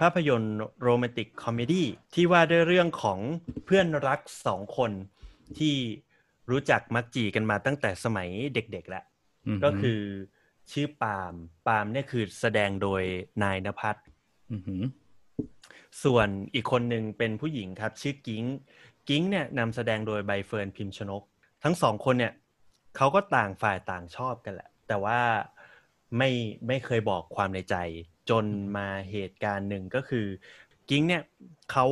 ภาพยนตร์ romantic comedy ที่ว่าด้วยเรื่องของเพื่อนรักสองคนที่รู้จักมักจี่กันมาตั้งแต่สมัยเด็กๆแล้ว
อืม
ก็คือชื่อปาล์มปาล์มเนี่ยคือแสดงโดยนายณภัทร
อืมหืม
ส่วนอีกคนหนึ่งเป็นผู้หญิงครับ ชื่อกิ้ง กิ้งเนี่ยนำแสดงโดยใบเฟิร์นพิมพ์ชนก ทั้งสองคนเนี่ยเขาก็ต่างฝ่ายต่างชอบกันแหละ แต่ว่าไม่ไม่เคยบอกความในใจ จนมาเหตุการณ์หนึ่งก็คือกิ้งเนี่ยเขา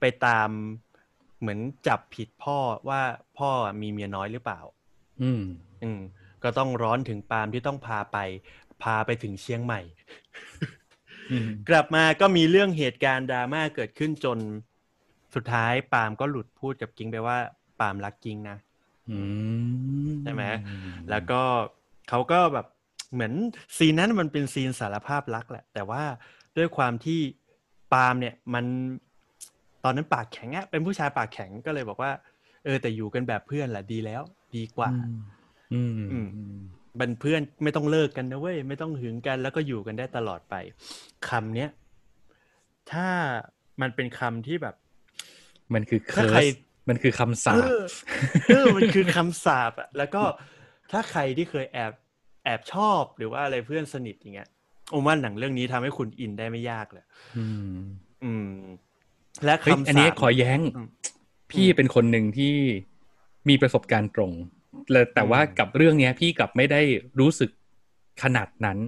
ไปตามเหมือนจับผิดพ่อว่าพ่อมีเมียน้อยหรือเปล่า
อืม
อืม ก็ต้องร้อนถึงปาล์มที่ต้องพาไป พาไปถึงเชียงใหม่
อืม
กลับมาก็มีเรื่องเหตุการณ์ดราม่าเกิดขึ้นจนสุดท้ายปาล์มก็หลุดพูดกับกิ้งไปว่า ปาล์มรักกิ้งนะ
อืม
ใช่ไหมแล้วก็เขาก็แบบเหมือนซีนนั้นมันเป็นซีนสารภาพรักแหละ แต่ว่าด้วยความที่ปาล์มเนี่ยมันอนนั้นปากแข็งอะเป็นผู้ชายปากแข็งก็เลยบอกว่า เออแต่อยู่กันแบบเพื่อนแหละดีแล้ว ดีกว่า
อืม
อืม เป็นเพื่อนไม่ต้องเลิกกันนะเว้ยไม่ต้องหึงกัน แล้วก็อยู่กันได้ตลอดไปคำเนี้ยถ้ามันเป็นคำที่แบบ
มันคือเคิ
ถ้า
ร์
ใคร
สมันคือคำสา
เอ
ป
อเออมันคือคำสาปอะแล้วก็ถ้าใครที่เคยแอบแอบชอบหรือว่าอะไรเพื่อนสนิทอย่างเงี้ยโอว่าหนังเรื่องนี้ทำให้คุณอินได้ไม่ยากเลย
อืม
อืม และ
เฮ้ย
คำ
อัน
สา
นี้
ป
ขอแย้ง
อืม
พี่เป็นคนหนึ่งที่มีประสบการณ์ตรง แล้วแต่ว่า
อืม
กับเรื่องเนี้ย พี่กลับไม่ได้รู้สึกขนาดนั้น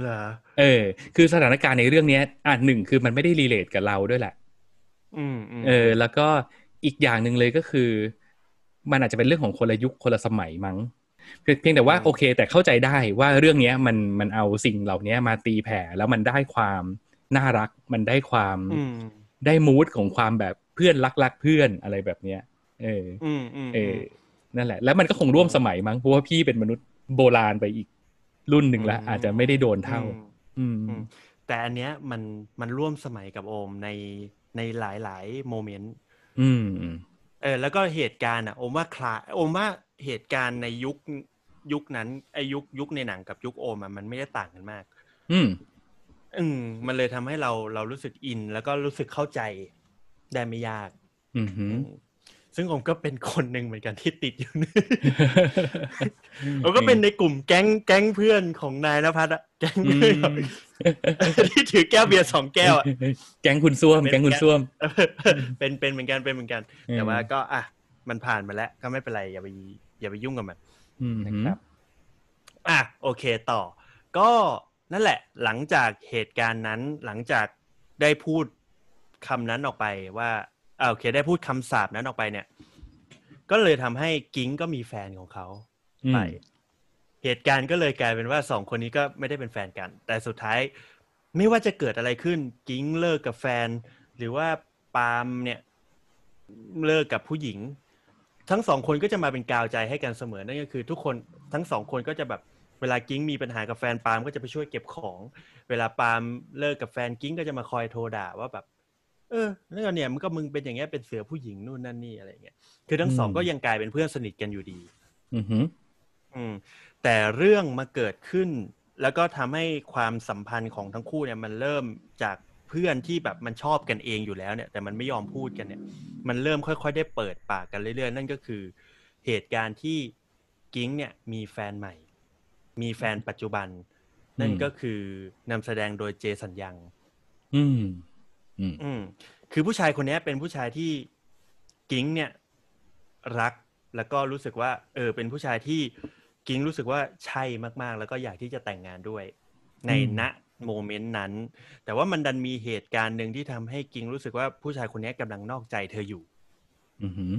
เหรอ
เออ คือสถานการณ์ในเรื่องเนี้ยอะหนึ่งคือมันไม่ได้รีเลทกับเราด้วยแหละ
อืมอืม
เออ แล้วก็อีกอย่างหนึ่งเลยก็คือ มันอาจจะเป็นเรื่องของคนละยุคคนละสมัยมั้งเพียงเพียงแต่ว่าโอเค แต่เข้าใจได้ว่าเรื่องเนี้ย มันมันเอาสิ่งเหล่านี้มาตีแผ่แล้วมันได้ความน่ารัก มันได้ความ
อืม
ได้มูดของความแบบเพื่อนรักรักเพื่อนอะไรแบบเนี้ย เออ
อืมอืม
เออ นั่นแหละ แล้วมันก็คงร่วมสมัยมั้งเพราะว่าพี่เป็นมนุษย์โบราณไปอีกรุ่นหนึ่งละอาจจะไม่ได้โดนเท่า
อืม
อืม
อืมแต่อันเนี้ยมันมันร่วมสมัยกับโอมในในหลายๆโมเมนต์
อืม
เออแล้วก็เหตุการณ์อะโอมว่าคลาโอมว่าเหตุการณ์ในยุคยุคนั้นไอยุคยุคในหนังกับยุคโอมอะมันไม่ได้ต่างกันมาก
อืม
อืมมันเลยทำให้เราเรารู้สึกอิน แล้วก็รู้สึกเข้าใจได้ไม่ยาก
อืม
อืม ซึ่งผมก็เป็นคนหนึ่งเหมือนกันที่ติดอยู่นี่ผมก็เป็นในกลุ่มแก๊งแก๊งเพื่อนของนายนภัสอะแก๊งเพื่อนของที่ถือแก้วเบียร์สองแก้วอะ
แก๊งคุณส้วมแก๊งคุณส้วม
เป็นเป็นเหมือนกันเป็นเหมือนกัน
อืม
แต่ว่าก็อะมันผ่านมาแล้วก็ไม่เป็นไรอย่าไปอย่าไปยุ่งกับมัน
อืม
นะครับอะโอเคต่อ ก็นั่นแหละ หลังจากเหตุการณ์นั้นหลังจากได้พูดคำนั้นออกไปว่า อ่าโอเค ได้พูดคำสาปนั้นออกไปเนี่ย ก็เลยทำให้กิ้งก็มีแฟนของเขา
อืม
ไปเหตุการณ์ก็เลยกลายเป็นว่าสองคนนี้ก็ไม่ได้เป็นแฟนกัน แต่สุดท้ายไม่ว่าจะเกิดอะไรขึ้น กิ้งเลิกกับแฟน หรือว่าปาล์มเนี่ยเลิกกับผู้หญิง ทั้งสองคนก็จะมาเป็นกาวใจให้กันเสมอนั่นก็คือ ทุกคนทั้งสองคนก็จะแบบเวลากิ้งมีปัญหากับแฟนปาล์มก็จะไปช่วยเก็บของ เวลาปาล์มเลิกกับแฟนกิ้งก็จะมาคอยโทรด่าว่าแบบ เออแล้วก็เนี่ยมันก็มึงเป็นอย่างเงี้ยเป็นเสือผู้หญิงนู่นนั่นนี่อะไรอย่างเงี้ยคือทั้งสอง
อืม
ก็ยังกลายเป็นเพื่อนสนิทกันอยู่ดี
อืมหืม
อืมแต่เรื่องมาเกิดขึ้น แล้วก็ทำให้ความสัมพันธ์ของทั้งคู่เนี่ยมันเริ่มจากเพื่อนที่แบบมันชอบกันเองอยู่แล้วเนี่ย แต่มันไม่ยอมพูดกันเนี่ย มันเริ่มค่อยๆ ได้เปิดปากกันเรื่อยๆ นั่นก็คือเหตุการณ์ที่กิ้งเนี่ยมีแฟนใหม่ มีแฟนปัจจุบัน นั่นก็คือนำแสดงโดยเจสัญญัง
อืม อืม
อืมคือผู้ชายคนเนี้ยเป็นผู้ชายที่กิ้งเนี่ยรักแล้วก็รู้สึกว่า เออ เป็นผู้ชายที่กิ้งรู้สึกว่าใช่มากๆ แล้วก็อยากที่จะแต่งงานด้วย ใน
อืม
ณโมเมนต์นั้น แต่ว่ามันดันมีเหตุการณ์หนึ่งที่ทำให้กิ้งรู้สึกว่าผู้ชายคนเนี้ยกำลังนอกใจเธออยู่
อืมหืม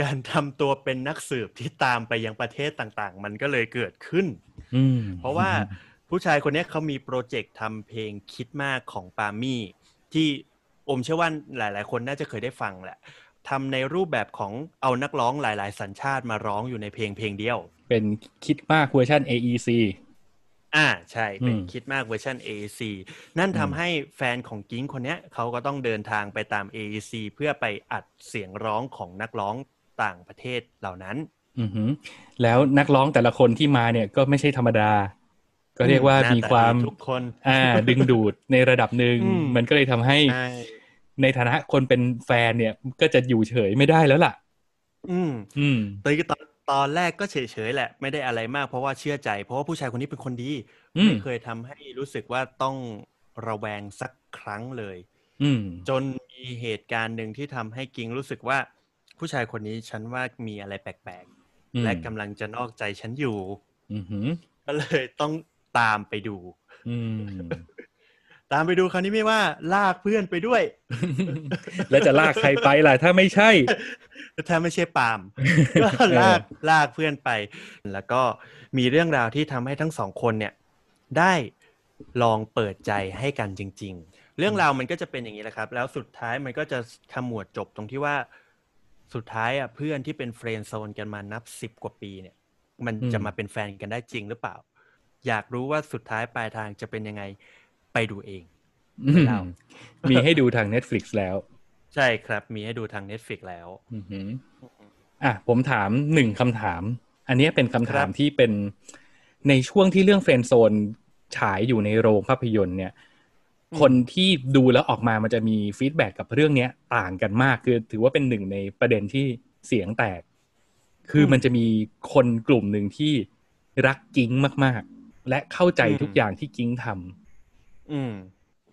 การทำตัวเป็นนักสืบที่ตามไปยังประเทศต่างๆ มันก็เลยเกิดขึ้น
อืม
เพราะว่าผู้ชายคนเนี้ยเขามี project ทำเพลงคิดมากของปามี่ ที่โอมเชื่อว่าหลาย ๆ คนน่าจะเคยได้ฟังแหละทำในรูปแบบของเอานักร้องหลาย ๆ สัญชาติมาร้องอยู่ในเพลงเพลงเดียว
เป็นคิดมากเวอร์ชัน AEC
อ่าใช่เป็น
อืม
คิดมากเวอร์ชัน AEC นั่น
อืม
ทำให้แฟนของกิ้งคนเนี้ยเขาก็ต้องเดินทางไปตาม AAC เพื่อไปอัดเสียงร้องของนักร้องต่างประเทศเหล่านั้น
อือหือแล้วนักร้องแต่ละคนที่มาเนี่ยก็ไม่ใช่ธรรมดา ก็เรียกว่า
หน้
มี
ต
ความ
ดีทุกคน
อ่าดึงดูดในระดับหนึ่ง
อืม
มันก็เลยทำให้
ใช่
ในฐานะคนเป็นแฟนเนี่ย ก็จะอยู่เฉยไม่ได้แล้วล่ะ
อืม
อืม
ตอนตอนตอนแรกก็เฉยๆแหละ ไม่ได้อะไรมากเพราะว่าเชื่อใจ เพราะว่าผู้ชายคนนี้เป็นคนดี
อืม
ไม่เคยทำให้รู้สึกว่าต้องระแวงสักครั้งเลย
อืม
จนมีเหตุการณ์หนึ่งที่ทำให้กิงรู้สึกว่า ผู้ชายคนนี้ฉันว่ามีอะไรแปลก
อืม
ๆและกำลังจะนอกใจฉันอยู่
อือหือ
ก็เลยต้อง ตามไปดู
อืม
ตามไปดูคราวนี้ไม่ว่า ลากเพื่อนไปด้วย
แล้วจะลากใครไปล่ะ ถ้าไม่ใช่
ถ้าไม่ใช่ปาล์มก็ลากลากเพื่อนไป แล้วก็มีเรื่องราวที่ทำให้ทั้งสองคนเนี่ย ได้ลองเปิดใจให้กันจริง ๆ เรื่องราวมันก็จะเป็นอย่างนี้แหละครับ แล้วสุดท้ายมันก็จะขมวดจบตรงที่ว่าสุดท้ายอะเพื่อนที่เป็นเฟรนด์โซนกันมานับสิบกว่าปีเนี่ย มัน
อืม
จะมาเป็นแฟนกันได้จริงหรือเปล่า อยากรู้ว่าสุดท้ายปลายทางจะเป็นยังไงไปดูเอง
อืม
เล่า
มีให้ดูทาง Netflix แล้ว
ใช่ครับ มีให้ดูทาง Netflix แล้ว
อือหืออะผมถามหนึ่งคำถาม อันนี้เป็นคำถามที่เป็นในช่วงที่เรื่อง Friend Zone ฉายอยู่ในโรงภาพยนตร์เนี่ย คนที่ดูแล้วออกมามันจะมี feedback กับเรื่องเนี้ยต่างกันมากคือ ถือว่าเป็นหนึ่งในประเด็นที่เสียงแตก คือมันจะมีคนกลุ่มหนึ่งที่รักกิ้งมาก ๆ และเข้าใจทุกอย่างที่กิ้งทำ
อืม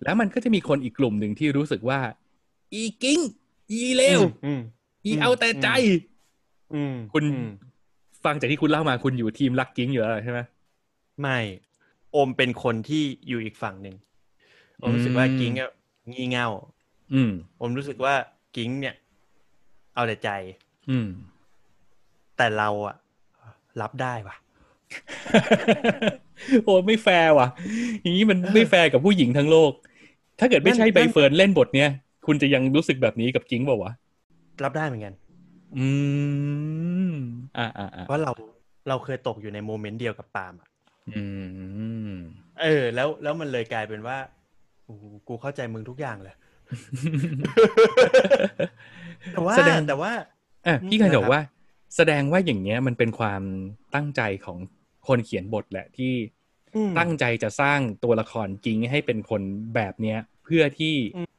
แล้วมันก็จะมีคนอีกกลุ่มหนึ่งที่รู้สึกว่า อีกิ้ง อีเลว
อืม
อีเอาแต่ใจ
อืม
คุณ
อืม
ฟังจากที่คุณเล่ามาคุณอยู่ทีมรักกิ้งอยู่แล้วใช่ไหม
ไม่โอมเป็นคนที่อยู่อีกฝั่งหนึ่งโอมรู้สึกว่ากิ้งอะงี่เง่า
อืม
โอมรู้สึกว่ากิ้งเนี่ย เอาแต่ใจ
อืม
แต่เราอะรับได้ปะ
โอ้ไม่แฟร์ว่ะ อย่างนี้มันไม่แฟร์กับผู้หญิงทั้งโลก ถ้าเกิดไม่ใช่ใบเฟิร์นเล่นบทเนี้ยคุณจะยังรู้สึกแบบนี้กับกิ้งเปล่าวะ
รับได้เหมือนกัน
อืมอ่าอ่าอ่า
เพราะเราเราเคยตกอยู่ใน moment เดียวกับปาล์มอะ
อืม
เออ แล้วแล้วมันเลยกลายเป็นว่าโอ้โหกูเข้าใจมึงทุกอย่างเลยแต่ว่า
แสดง
แต่ว่า
อะ
อืม
พี่กันบอก
นะครับ
ว่า แสดงว่าอย่างเงี้ยมันเป็นความตั้งใจของ คนเขียนบทแหละที่
อืม
ตั้งใจจะสร้างตัวละครจริงให้เป็นคนแบบเนี้ย เพื่อที่
อืม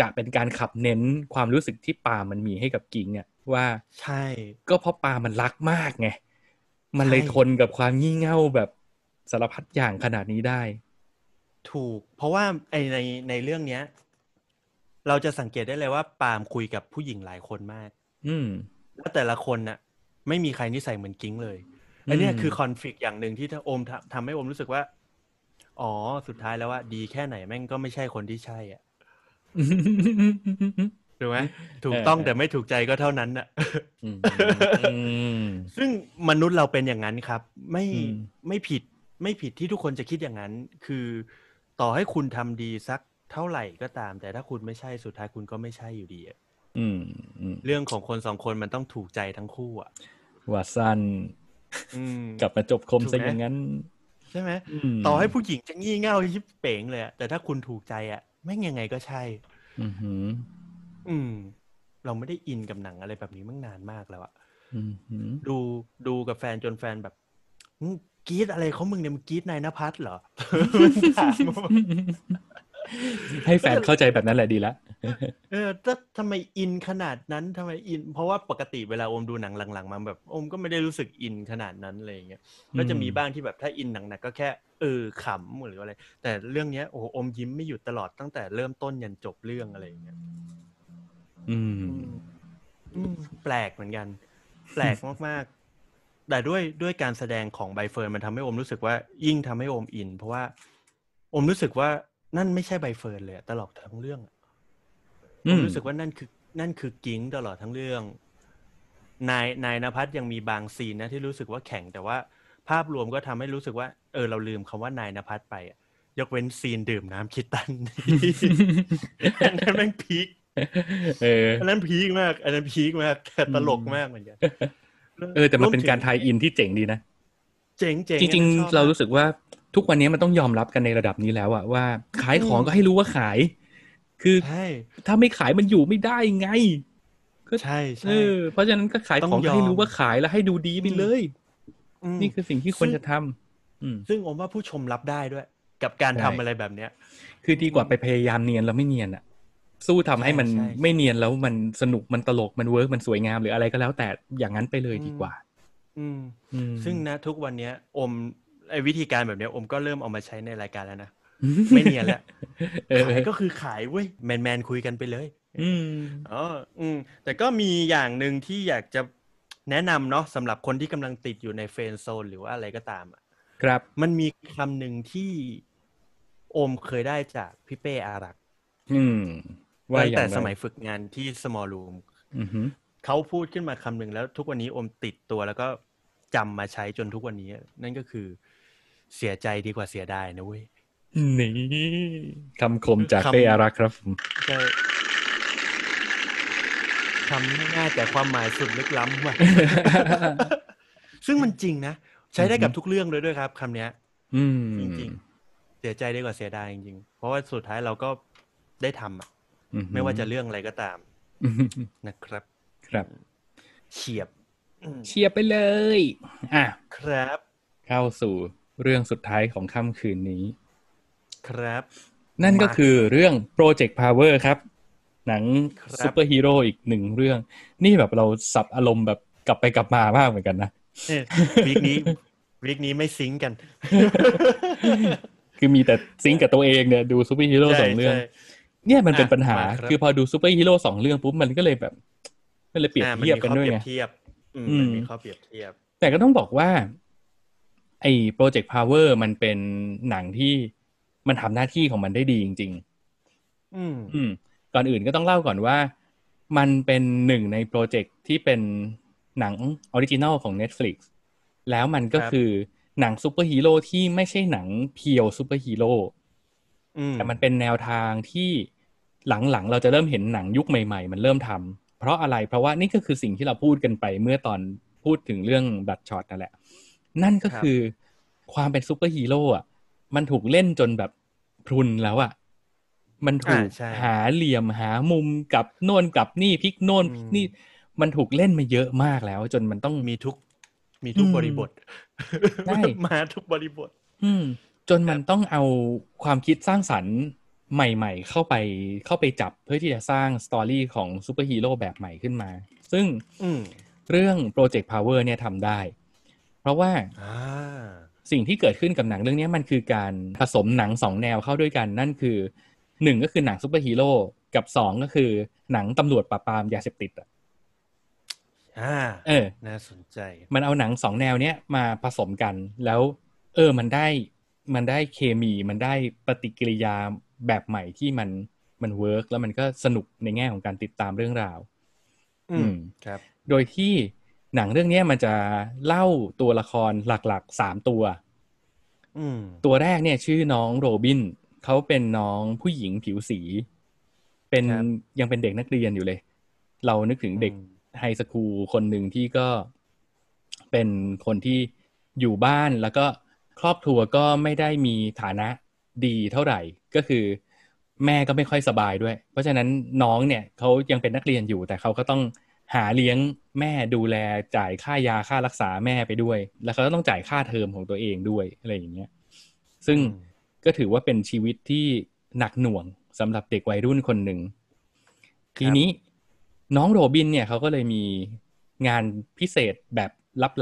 จะเป็นการขับเน้นความรู้สึกที่ปามันมีให้กับกิงเนี่ยว่า
ใช่
ก็เพราะปามันรักมากไงมันเลย
ใช่
ทนกับความงี่เง่าแบบสารพัดอย่างขนาดนี้ได้
ถูก เพราะว่าไอในในเรื่องเนี้ย เราจะสังเกตได้เลยว่า ปาล์มคุยกับผู้หญิงหลายคนมาก
อืม
แล้วแต่ละคนน่ะ ไม่มีใครนิสัยเหมือนกิ้งเลย อันเนี้ย
อืม
คือคอนฟ lict อย่างหนึ่งที่ถ้าโอมทำทำให้โอมรู้สึกว่า อ๋อ สุดท้ายแล้วว่า ดีแค่ไหนแม่งก็ไม่ใช่คนที่ใช่อะถูกไหมถูกต้อง
เออ
แต่ไม่ถูกใจก็เท่านั้นน่ะ
อืม
ซึ่งมนุษย์เราเป็นอย่างนั้นครับ ไม่
อืม
ไม่ผิดไม่ผิดที่ทุกคนจะคิดอย่างนั้น คือต่อให้คุณทำดีสักเท่าไหร่ก็ตาม แต่ถ้าคุณไม่ใช่สุดท้ายคุณก็ไม่ใช่อยู่ดีอะ
อืมอืม
เรื่องของคนสองคนมันต้องถูกใจทั้งคู่อะ
ว่าสั้น
อืม
กลับมาจบคม
ถูก
ซะ
ไหม
อย่างนั้น
ใช่ไหม
ม
ต่อให้ผู้หญิงจะงี่เง่ายิบเป๋งเลยอะแต่ถ้าคุณถูกใจอะแม่งยังไงก็ใช่
อือหือ
อืม เราไม่ได้อินกับหนังอะไรแบบนี้มั่งนานมากแล้วอะ
อือหือ
ดูดูกับแฟนจนแฟนแบบมึงกรีดอะไรเขามึงเนี่ยมึงกรีดนายนภัสเหรอถามว่า
ให้แฟนเข้าใจแบบนั้นแหละดีละ
เออถ้าทำไมอินขนาดนั้นทำไมอิน เพราะว่าปกติเวลาโอมดูหนังหลังๆมาแบบโอมก็ไม่ได้รู้สึกอินขนาดนั้นอะไรอย่างเงี้ยก็จะมีบ้างที่แบบถ้าอินหนักๆก็แค่เออขำหรืออะไร แต่เรื่องเนี้ยโอ้โหอมยิ้มไม่หยุดตลอดตั้งแต่เริ่มต้นยันจบเรื่องอะไรอย่างเงี้ย
อืม
อืมแปลกเหมือนกัน แปลกมากๆ แต่ด้วยด้วยการแสดงของใบเฟิร์นมันทำให้โอมรู้สึกว่ายิ่งทำให้โอมอิน เพราะว่าโอมรู้สึกว่า นั่นไม่ใช่ใบเฟิร์นเลยอะตลอดทั้งเรื่องอะ
อื
ผม
ม
รู้สึกว่านั่นคือนั่นคือกิ้งตลอดทั้งเรื่อง นายนายณภัทรยังมีบาง scene นะที่รู้สึกว่าแข็งแต่ว่าภาพรวมก็ทำให้รู้สึกว่า เออเราลืมคำว่านายณภัทรไปอะยกเว้น scene ดื่มน้ำอิชิตันอันนั้นแม่งพีค
เออ
อันนั้นพีคมาก อันนั้นพีคมากแต่ตลกมากเหมือนกัน
เออแต่มันเป็นการทายอินที่เจ๋งดีนะ
เจ๋งเจ๋ง
จริง
อันนั้นชอบ
ๆเรารู้สึกว่า ทุกวันนี้มันต้องยอมรับกันในระดับนี้แล้วอะว่า ขายของก็ให้รู้ว่าขาย คือ
ใช่
ถ้าไม่ขายมันอยู่ไม่ได้ไง ก็
ใช่
เอ
ใช่
อเพราะฉะนั้นก็ขาย
ต้
ขอ
องง
ก็ให้
ยอม
รู้ว่าขายแล้วให้ดูดีไปเลย
ม
นี่คือสิ่งที่ควรจะทำอืม
ซึ่งผมว่าผู้ชมรับได้ด้วย กับการ
ใช่
ทำอะไรแบบเนี้ย
คือดีกว่าไปพยายามเนียนแล้วไม่เนียนอะสู้ทำให้มัน
ใช่ใช่
ไม่เนียนแล้วมันสนุกมันตลกมัน work มันสวยงามหรืออะไรก็แล้วแต่อย่างนั้นไปเลยดีกว่า
อืม
อืม
ซึ่งนะทุกวันเนี้ย อม ไอ้วิธีการแบบเนี้ยอมก็เริ่มเอามาใช้ในรายการแล้วนะ ไม่เนียนแล้ว
เออ
ขายก็คือขายเว้ยแมนแมนๆคุยกันไปเลย
อืม
อ๋ออืม แต่ก็มีอย่างหนึ่งที่อยากจะแนะนำเนาะสำหรับคนที่กำลังติดอยู่ในเฟรนด์โซนหรือว่าอะไรก็ตามอะ
ครับ
มันมีคำหนึ่งที่โอมเคยได้จากพี่เป้อารักษ์
อืมว่า
ตั้ง
อย่าง
แต่
ไร
สมัยฝึกงานที่ small room
อือหือ
เขาพูดขึ้นมาคำหนึ่งแล้วทุกวันนี้โอมติดตัวแล้วก็จำมาใช้จนทุกวันนี้ นั่นก็คือ เสียใจดีกว่าเสียดายนะเว้ย
นี่คำคมจาก
คำ
เป้อารักษ์ครับผม
ใช่คำง่ายๆแต่ความหมายสุดลึกล้ำว่ะซึ่งมันจริงนะ ใช้ได้กับทุกเรื่องเลยด้วยครับคำเนี้ย
อืม
จริงเสียใจดีกว่าเสียดายจริงๆ เพราะว่าสุดท้ายเราก็ได้ทำอะ
อือหือ
ไม่ว่าจะเรื่องอะไรก็ตามนะครับ
ครับ
เฉียบอืม
เชียร์ไปเลย อะ
ครับ
เข้าสู่ เรื่องสุดท้ายของค่ำคืนนี้
ครับ
นั่นก็
มา
คือเรื่อง Project Power ครับ หนัง
ครับ
ซูเปอร์ฮีโร่อีกหนึ่งเรื่อง นี่แบบเราสับอารมณ์แบบกลับไปกลับมามากเหมือนกันนะ
เอ้ย week นี้ week นี้ไม่ sync กัน
คือมีแต่ sync กับตัวเองเนี่ยดูซูเปอร์ฮีโร่สองเรื่อง
ใช่
เนี่ยมันเป็นปัญหา
อะมาครับ
คือพอดูซูเปอร์ฮีโร่สองเรื่องปุ๊บมันก็เลยแบบ มันเลยเปรียบ
อ่ามั
เทียบ
มี
กัน
ข้อ
ด้วย
เปรี
ไง
บเทียบอืม
อืม
มันมีข้อเปรียบเทียบ
แต่ก็ต้องบอกว่า ไอ้ Project Power มันเป็นหนังที่มันทำหน้าที่ของมันได้ดีจริง
อืม
ๆอืม ก่อนอื่นก็ต้องเล่าก่อนว่า มันเป็นหนึ่งใน project ที่เป็นหนัง original ของ Netflix แล้วมันก็
ครับ
คือหนังซูเปอร์ฮีโร่ที่ไม่ใช่หนัง pure ซูเปอร์ฮีโร่
อืม
แต่มันเป็นแนวทางที่หลังๆ เราจะเริ่มเห็นหนังยุคใหม่ๆ มันเริ่มทำเพราะอะไรเพราะว่านี่ก็คือสิ่งที่เราพูดกันไปเมื่อตอนพูดถึงเรื่อง Bloodshot นั่นแหละ นั่นก็คือความเป็นซูเปอร์ฮีโร่อะมันถูกเล่นจนแบบพรุนแล้วอะมันถูก
อ่าใช่
หาเหลี่ยมหามุมกับโน่นกับนี่พลิกโน่นพลิกนี่ มันถูกเล่นมาเยอะมากแล้ว จนมันต้อง
มีทุก มีทุก
อืม
บริบท
ใช่
มาทุกบริบท
อืม จนมันต้องเอาความคิดสร้างสรรค์ใหม่ ๆ เข้าไปเข้าไปจับเพื่อที่จะสร้าง story ของซูเปอร์ฮีโร่แบบใหม่ขึ้นมา ซึ่ง
อืม
เรื่อง Project Power เนี่ยทำได้ เพราะว่า
อ่า
สิ่งที่เกิดขึ้นกับหนังเรื่องนี้มันคือการผสมหนังสองแนวเข้าด้วยกันนั่นคือหนึ่งก็คือหนังซูเปอร์ฮีโร่กับสองก็คือหนังตำรวจปราบปรามยาเสพติดอะ
อ่า
เออ
น่าสนใจ
มันเอาหนังสองแนวเนี้ยมาผสมกันแล้ว เออมันได้มันได้เคมีมันได้ปฏิกิริยาแบบใหม่ที่มันมัน work แล้วมันก็สนุกในแง่ของการติดตามเรื่องราว
อืม
ม
ครับ
โดยที่ หนังเรื่องเนี้ยมันจะเล่าตัวละครหลักๆสามตัว
อืม
ตัวแรกเนี่ยชื่อน้องโรบินเขาเป็นน้องผู้หญิงผิวสี เป็น
ครับ
ยังเป็นเด็กนักเรียนอยู่เลย เรานึกถึงเด็ก
อืม
high school คนหนึ่งที่ก็เป็นคนที่อยู่บ้านแล้วก็ครอบครัวก็ไม่ได้มีฐานะดีเท่าไหร่ก็คือ แม่ก็ไม่ค่อยสบายด้วย เพราะฉะนั้นน้องเนี่ยเขายังเป็นนักเรียนอยู่แต่เขาก็ต้อง หาเลี้ยงแม่ดูแลจ่ายค่ายาค่ารักษาแม่ไปด้วย แล้วเขาก็ต้องจ่ายค่าเทอมของตัวเองด้วยอะไรอย่างเงี้ยซึ่ง
อืม
ก็ถือว่าเป็นชีวิตที่หนักหน่วงสำหรับเด็กวัยรุ่นคนหนึ่งทีนี้น้องโรบินเนี่ยเขาก็เลยมีงานพิเศษแบบ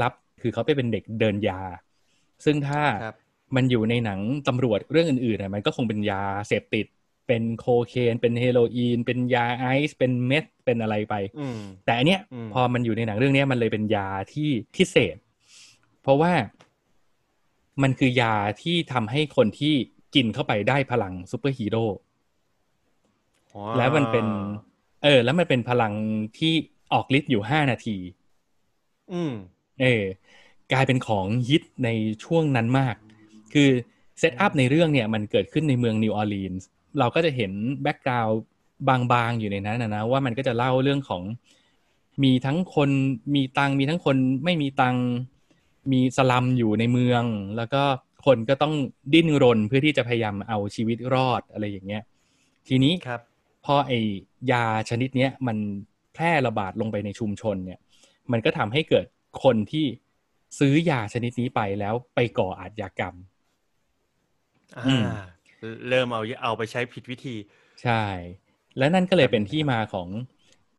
ลับๆ คือเขาไปเป็นเด็กเดินยา ซึ่งถ้า
ครับ
มันอยู่ในหนังตำรวจเรื่องอื่นๆอะมันก็คงเป็นยาเสพติด เป็นโคเคนเป็นเฮโรอีน เป็นยาไอซ์เป็นเม็ดเป็นอะไรไป
อืม
แต่อันเนี้ย
อืม
พอมันอยู่ในหนังเรื่องเนี้ยมันเลยเป็นยาที่พิเศษ เพราะว่ามันคือยาที่ทำให้คนที่กินเข้าไปได้พลังซูเปอร์ฮีโร่
ว้า
แล้วมันเป็น เออ แล้วมันเป็นพลังที่ออกฤทธิ์อยู่ห้านาที
อืม
เออกลายเป็นของฮิตในช่วงนั้นมาก คือ setup ในเรื่องเนี่ย มันเกิดขึ้นในเมืองนิวออร์ลีนส์ เราก็จะเห็น background บางๆอยู่ในนั้นนะนะว่ามันก็จะเล่าเรื่องของมีทั้งคนมีตังค์มีทั้งคนไม่มีตังค์มีสลัมอยู่ในเมือง แล้วก็คนก็ต้องดิ้นรนเพื่อที่จะพยายามเอาชีวิตรอดอะไรอย่างเงี้ย ทีนี้
ครับ
พอไอยาชนิดเนี้ยมันแพร่ระบาดลงไปในชุมชนเนี่ย มันก็ทำให้เกิดคนที่ซื้อยาชนิดนี้ไปแล้วไปก่ออาชญากรรม
อ่
อืมา
เริ่มเอาเอาไปใช้ผิดวิธี
ใช่ และนั่นก็เลยเป็นที่มาของ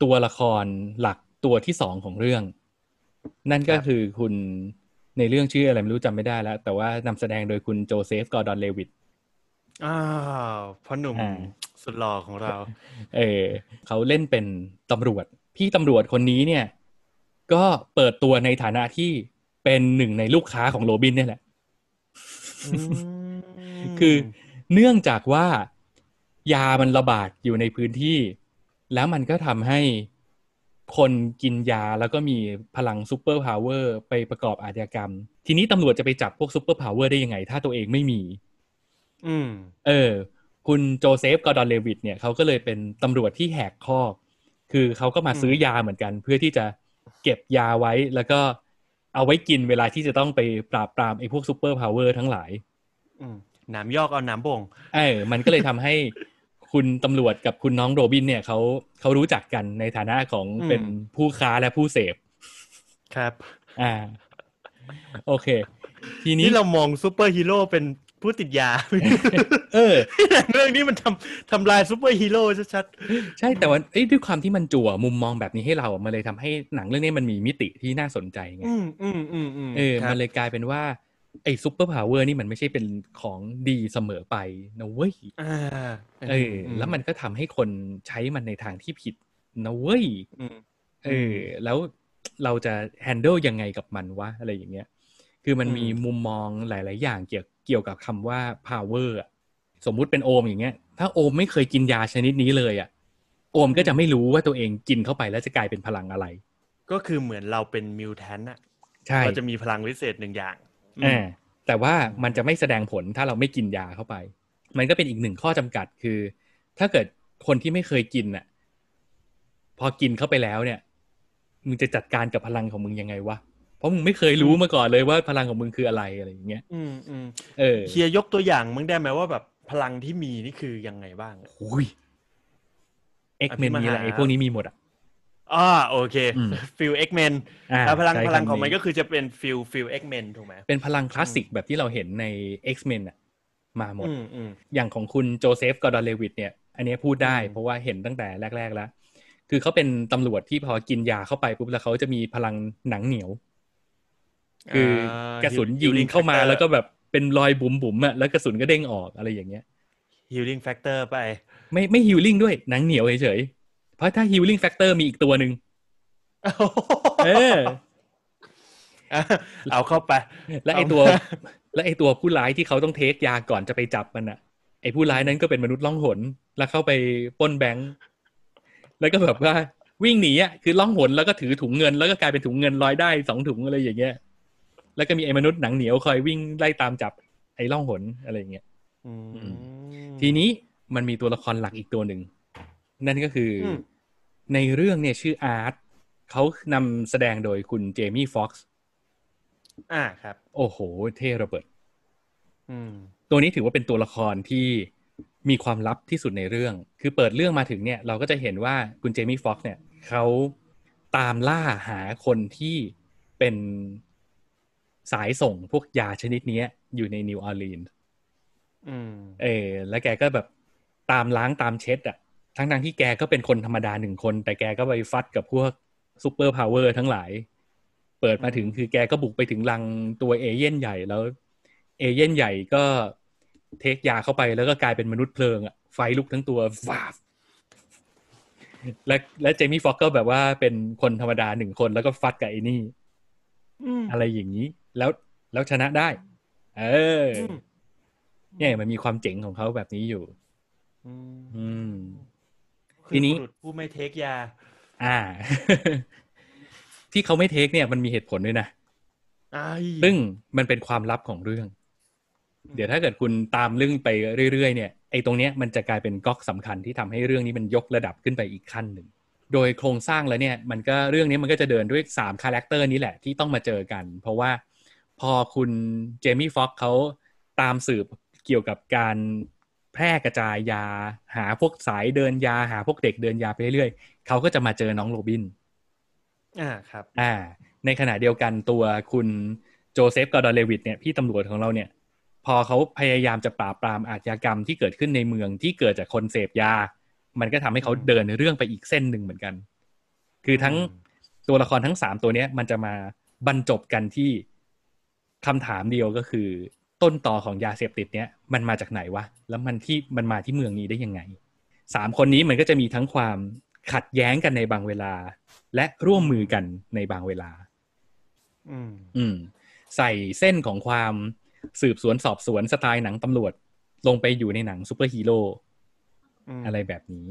ตัวละครหลักตัวที่สองของเรื่อง นั่นก็
ครับ
คือคุณในเรื่องชื่ออะไรไม่รู้จำไม่ได้แล้ว แต่ว่านำแสดงโดยคุณโจเซฟกอร์ดอนเลวิต
อ้าวพ่อหนุ่ม
อ่า
สุดหล่อของเรา
เออเขาเล่นเป็นตำรวจ พี่ตำรวจคนนี้เนี่ย ก็เปิดตัวในฐานะที่เป็นหนึ่งในลูกค้าของโรบินเนี่ยแหละ คือ เนื่องจากว่ายามันระบาดอยู่ในพื้นที่ แล้วมันก็ทำให้คนกินยาแล้วก็มีพลัง superpower ไปประกอบอาชญากรรม ทีนี้ตำรวจจะไปจับพวก superpower ได้ยังไง ถ้าตัวเองไม่มี
อืม
เออ คุณโจเซฟกอร์ดอนเลวิตเนี่ยเขาก็เลยเป็นตำรวจที่แหกคอก คือเขาก็มาซื้อยาเหมือนกัน เพื่อที่จะเก็บยาไว้แล้วก็เอาไว้กินเวลาที่จะต้องไปปราบปรามไอ้พวก superpower ทั้งหลาย
หนามยอกเอาหนามบ่ง
เออมันก็เลยทำให้คุณตำรวจกับคุณน้องโรบินเนี่ยเขาเขารู้จักกันในฐานะของ
อ
เป็นผู้ค้าและผู้เสพ
ครับ
อ่า โอเค ทีนี้
นี่เรามองซูเปอร์ฮีโร่เป็นผู้ติดยา
เออ
เรื่องนี้มันทำทำลายซูเปอร์ฮีโร่ชัดๆ
ใช่แต่ว่าด้วยความที่มันจั่วมุมมองแบบนี้ให้เรามันเลยทำให้หนังเรื่องนี้มันมีมิติที่น่าสนใจไง
อืมอืมอืมอืม
เออ มันเลยกลายเป็นว่า ไอ้ superpower นี่มันไม่ใช่เป็นของดีเสมอไปนะเว้ย
อ่า
เออ แล้วมันก็ทำให้คนใช้มันในทางที่ผิดนะเว้ย
อืม
เออ แล้วเราจะ handle ยังไงกับมันวะอะไรอย่างเงี้ย คือมัน
อืม
มีมุมมองหลาย ๆ อย่างเกี่ยวเกี่ยวกับคำว่า power อะสมมุติเป็นโอมอย่างเงี้ย ถ้าโอมไม่เคยกินยาชนิดนี้เลยอะโอมก็จะไม่รู้ว่าตัวเองกินเข้าไปแล้วจะกลายเป็นพลังอะไร
ก็คือเหมือนเราเป็นมิวแทนอะ
ใช่
เราจะมีพลังวิเศษหนึ่งอย่าง
อ่าแต่ว่ามันจะไม่แสดงผลถ้าเราไม่กินยาเข้าไป มันก็เป็นอีกหนึ่งข้อจำกัดคือ ถ้าเกิดคนที่ไม่เคยกินน่ะ พอกินเข้าไปแล้วเนี่ย มึงจะจัดการกับพลังของมึงยังไงวะเพราะมึงไม่เคยรู้มาก่อนเลยว่าพลังของมึงคืออะไรอะไรอย่างเงี้ย
อืมอืม
เออ
เฮียยกตัวอย่างมึงได้ไหมว่าแบบพลังที่มีนี่คือยังไงบ้างอะ
หุยเอ็กเมน
อภิมหา
มีอะไรไอ้พวกนี้มีหมดอะ
อ่าโอเค
อืม
feel X-Men อ่าพลัง
ใช้
พลังของ
คำ
มันก็คือจะเป็น feel feel X-Men ถูกไหม
เป็นพลังคลาสสิกแบบที่เราเห็นใน X-Men อะมาหมด
อืมอืม
อย่างของคุณโจเซฟกอร์ดอนเลวิตเนี่ย อันเนี้ยพูดได้
อืม
เพราะว่าเห็นตั้งแต่แรก ๆ แล้ว คือเขาเป็นตำรวจที่พอกินยาเข้าไปปุ๊บแล้วเขาจะมีพลังหนังเหนียว คืออกระสุนยิงเข้ามาแล้วก็แบบเป็นรอยบุ๋มๆอะแล้วกระสุนก็เด้งออกอะไรอย่างเงี้ย
healing factor ไป
ไม่ไม่ healing ด้วยหนังเหนียวเฉยๆ เพราะถ้า healing factor มีอีกตัวหนึ่งเออะ
เอาเข้าไป
และไอตัว และไอตัวผู้ร้ายที่เขาต้อง take ยาก่อนจะไปจับมันอะไอผู้ร้ายนั้นก็เป็นมนุษย์ล่องหน แล้วเข้าไปปล้นแบงค์แล้วก็แบบว่าวิ่งหนีอะคือล่องหนแล้วก็ถือถุงเงินแล้วก็กลายเป็นถุงเงินลอยได้สองถุงอะไรอย่างเงี้ยแล้วก็มีไอ้มนุษย์หนังเหนียวคอยวิ่งไล่ตามจับไอ้ล่องหนอะไรอย่างเงี้ย
อืม
ทีนี้มันมีตัวละครหลักอีกตัวหนึ่ง นั่นก็คืออ
ม
ในเรื่องเนี่ยชื่ออาร์ตเขานำแสดงโดยคุณเจมี่ฟ็อกซ์
อ่าครับ
โอ้โห เท่ระเบิด
อืม
ตัวนี้ถือว่าเป็นตัวละครที่มีความลับที่สุดในเรื่อง คือเปิดเรื่องมาถึงเนี่ย เราก็จะเห็นว่าคุณเจมี่ฟ็อกซ์เนี่ยเขาตามล่าหาคนที่เป็นสายส่งพวกยาชนิดเนี้ยอยู่ในนิวออร์ลีนส์
อืม
เออ แล้วแกก็แบบตามล้างตามเช็ดอะ ทั้งทงๆที่แกก็เป็นคนธรรมดาหนึ่งคน แต่แกก็ไปฟัดกับพวก superpower ทั้งหลาย เปิดมาถึงคือแกก็บุกไปถึงรังตัวเอเย่นต์ใหญ่แล้ว เอเย่นต์ใหญ่ก็ take ยาเข้าไปแล้วก็กลายเป็นมนุษย์เพลิงอะไฟลุกทั้งตัวฟาบและและเจมี่ฟ็อกก็แบบว่าเป็นคนธรรมดาหนึ่งคนแล้วก็ฟัดกับไอ้นี่
อืม
อะไรอย่างนี้ แล้วแล้วชนะได้ เอออ
ม
เนี่ยมันมีความเจ๋งของเขาแบบนี้อยู่
อืม
อืม
คือ
ทีนี้
บุรุษผู้ไม่เทคยา
อ่า ที่เขาไม่เทคเนี่ยมันมีเหตุผลด้วยนะ
อ้าย
ซึ่งมันเป็นความลับของเรื่อง เดี๋ยวถ้าเกิดคุณตามเรื่องไปเรื่อยๆเนี่ยไอ้ตรงเนี้ยมันจะกลายเป็นก๊อกสำคัญที่ทำให้เรื่องนี้มันยกระดับขึ้นไปอีกขั้นหนึ่ง โดยโครงสร้างแล้วเนี่ย มันก็เรื่องนี้มันก็จะเดินด้วยสาม character นี้แหละที่ต้องมาเจอกัน เพราะว่าพอคุณเจมี่ฟ็อกเขาตามสืบเกี่ยวกับการ แพร่กระจายยาหาพวกสายเดินยาหาพวกเด็กเดินยาไปเรื่อยๆเขาก็จะมาเจอน้องโรบิน
อ่าครับ
อ่า ในขณะเดียวกันตัวคุณโจเซฟกอร์ดอนเลวิตเนี่ยพี่ตำรวจของเราเนี่ย พอเขาพยายามจะปราบปรามอาชญากรรมที่เกิดขึ้นในเมืองที่เกิดจากคนเสพยา มันก็ทำให้เขาเดินเรื่องไปอีกเส้นหนึ่งเหมือนกัน คือทั้ง
อืม
ตัวละครทั้งสามตัวเนี้ย มันจะมาบรรจบกันที่คำถามเดียวก็คือ ต้นต่อของยาเสพติดเนี้ยมันมาจากไหนวะ แล้วมันที่มันมาที่เมืองนี้ได้ยังไงสามคนนี้มันก็จะมีทั้งความขัดแย้งกันในบางเวลา และร่วมมือกันในบางเวลา
อืม
อืม ใส่เส้นของความสืบสวนสอบสวนสไตล์หนังตำรวจ ลงไปอยู่ในหนังซูเปอร์ฮีโร่อะไรแบบนี้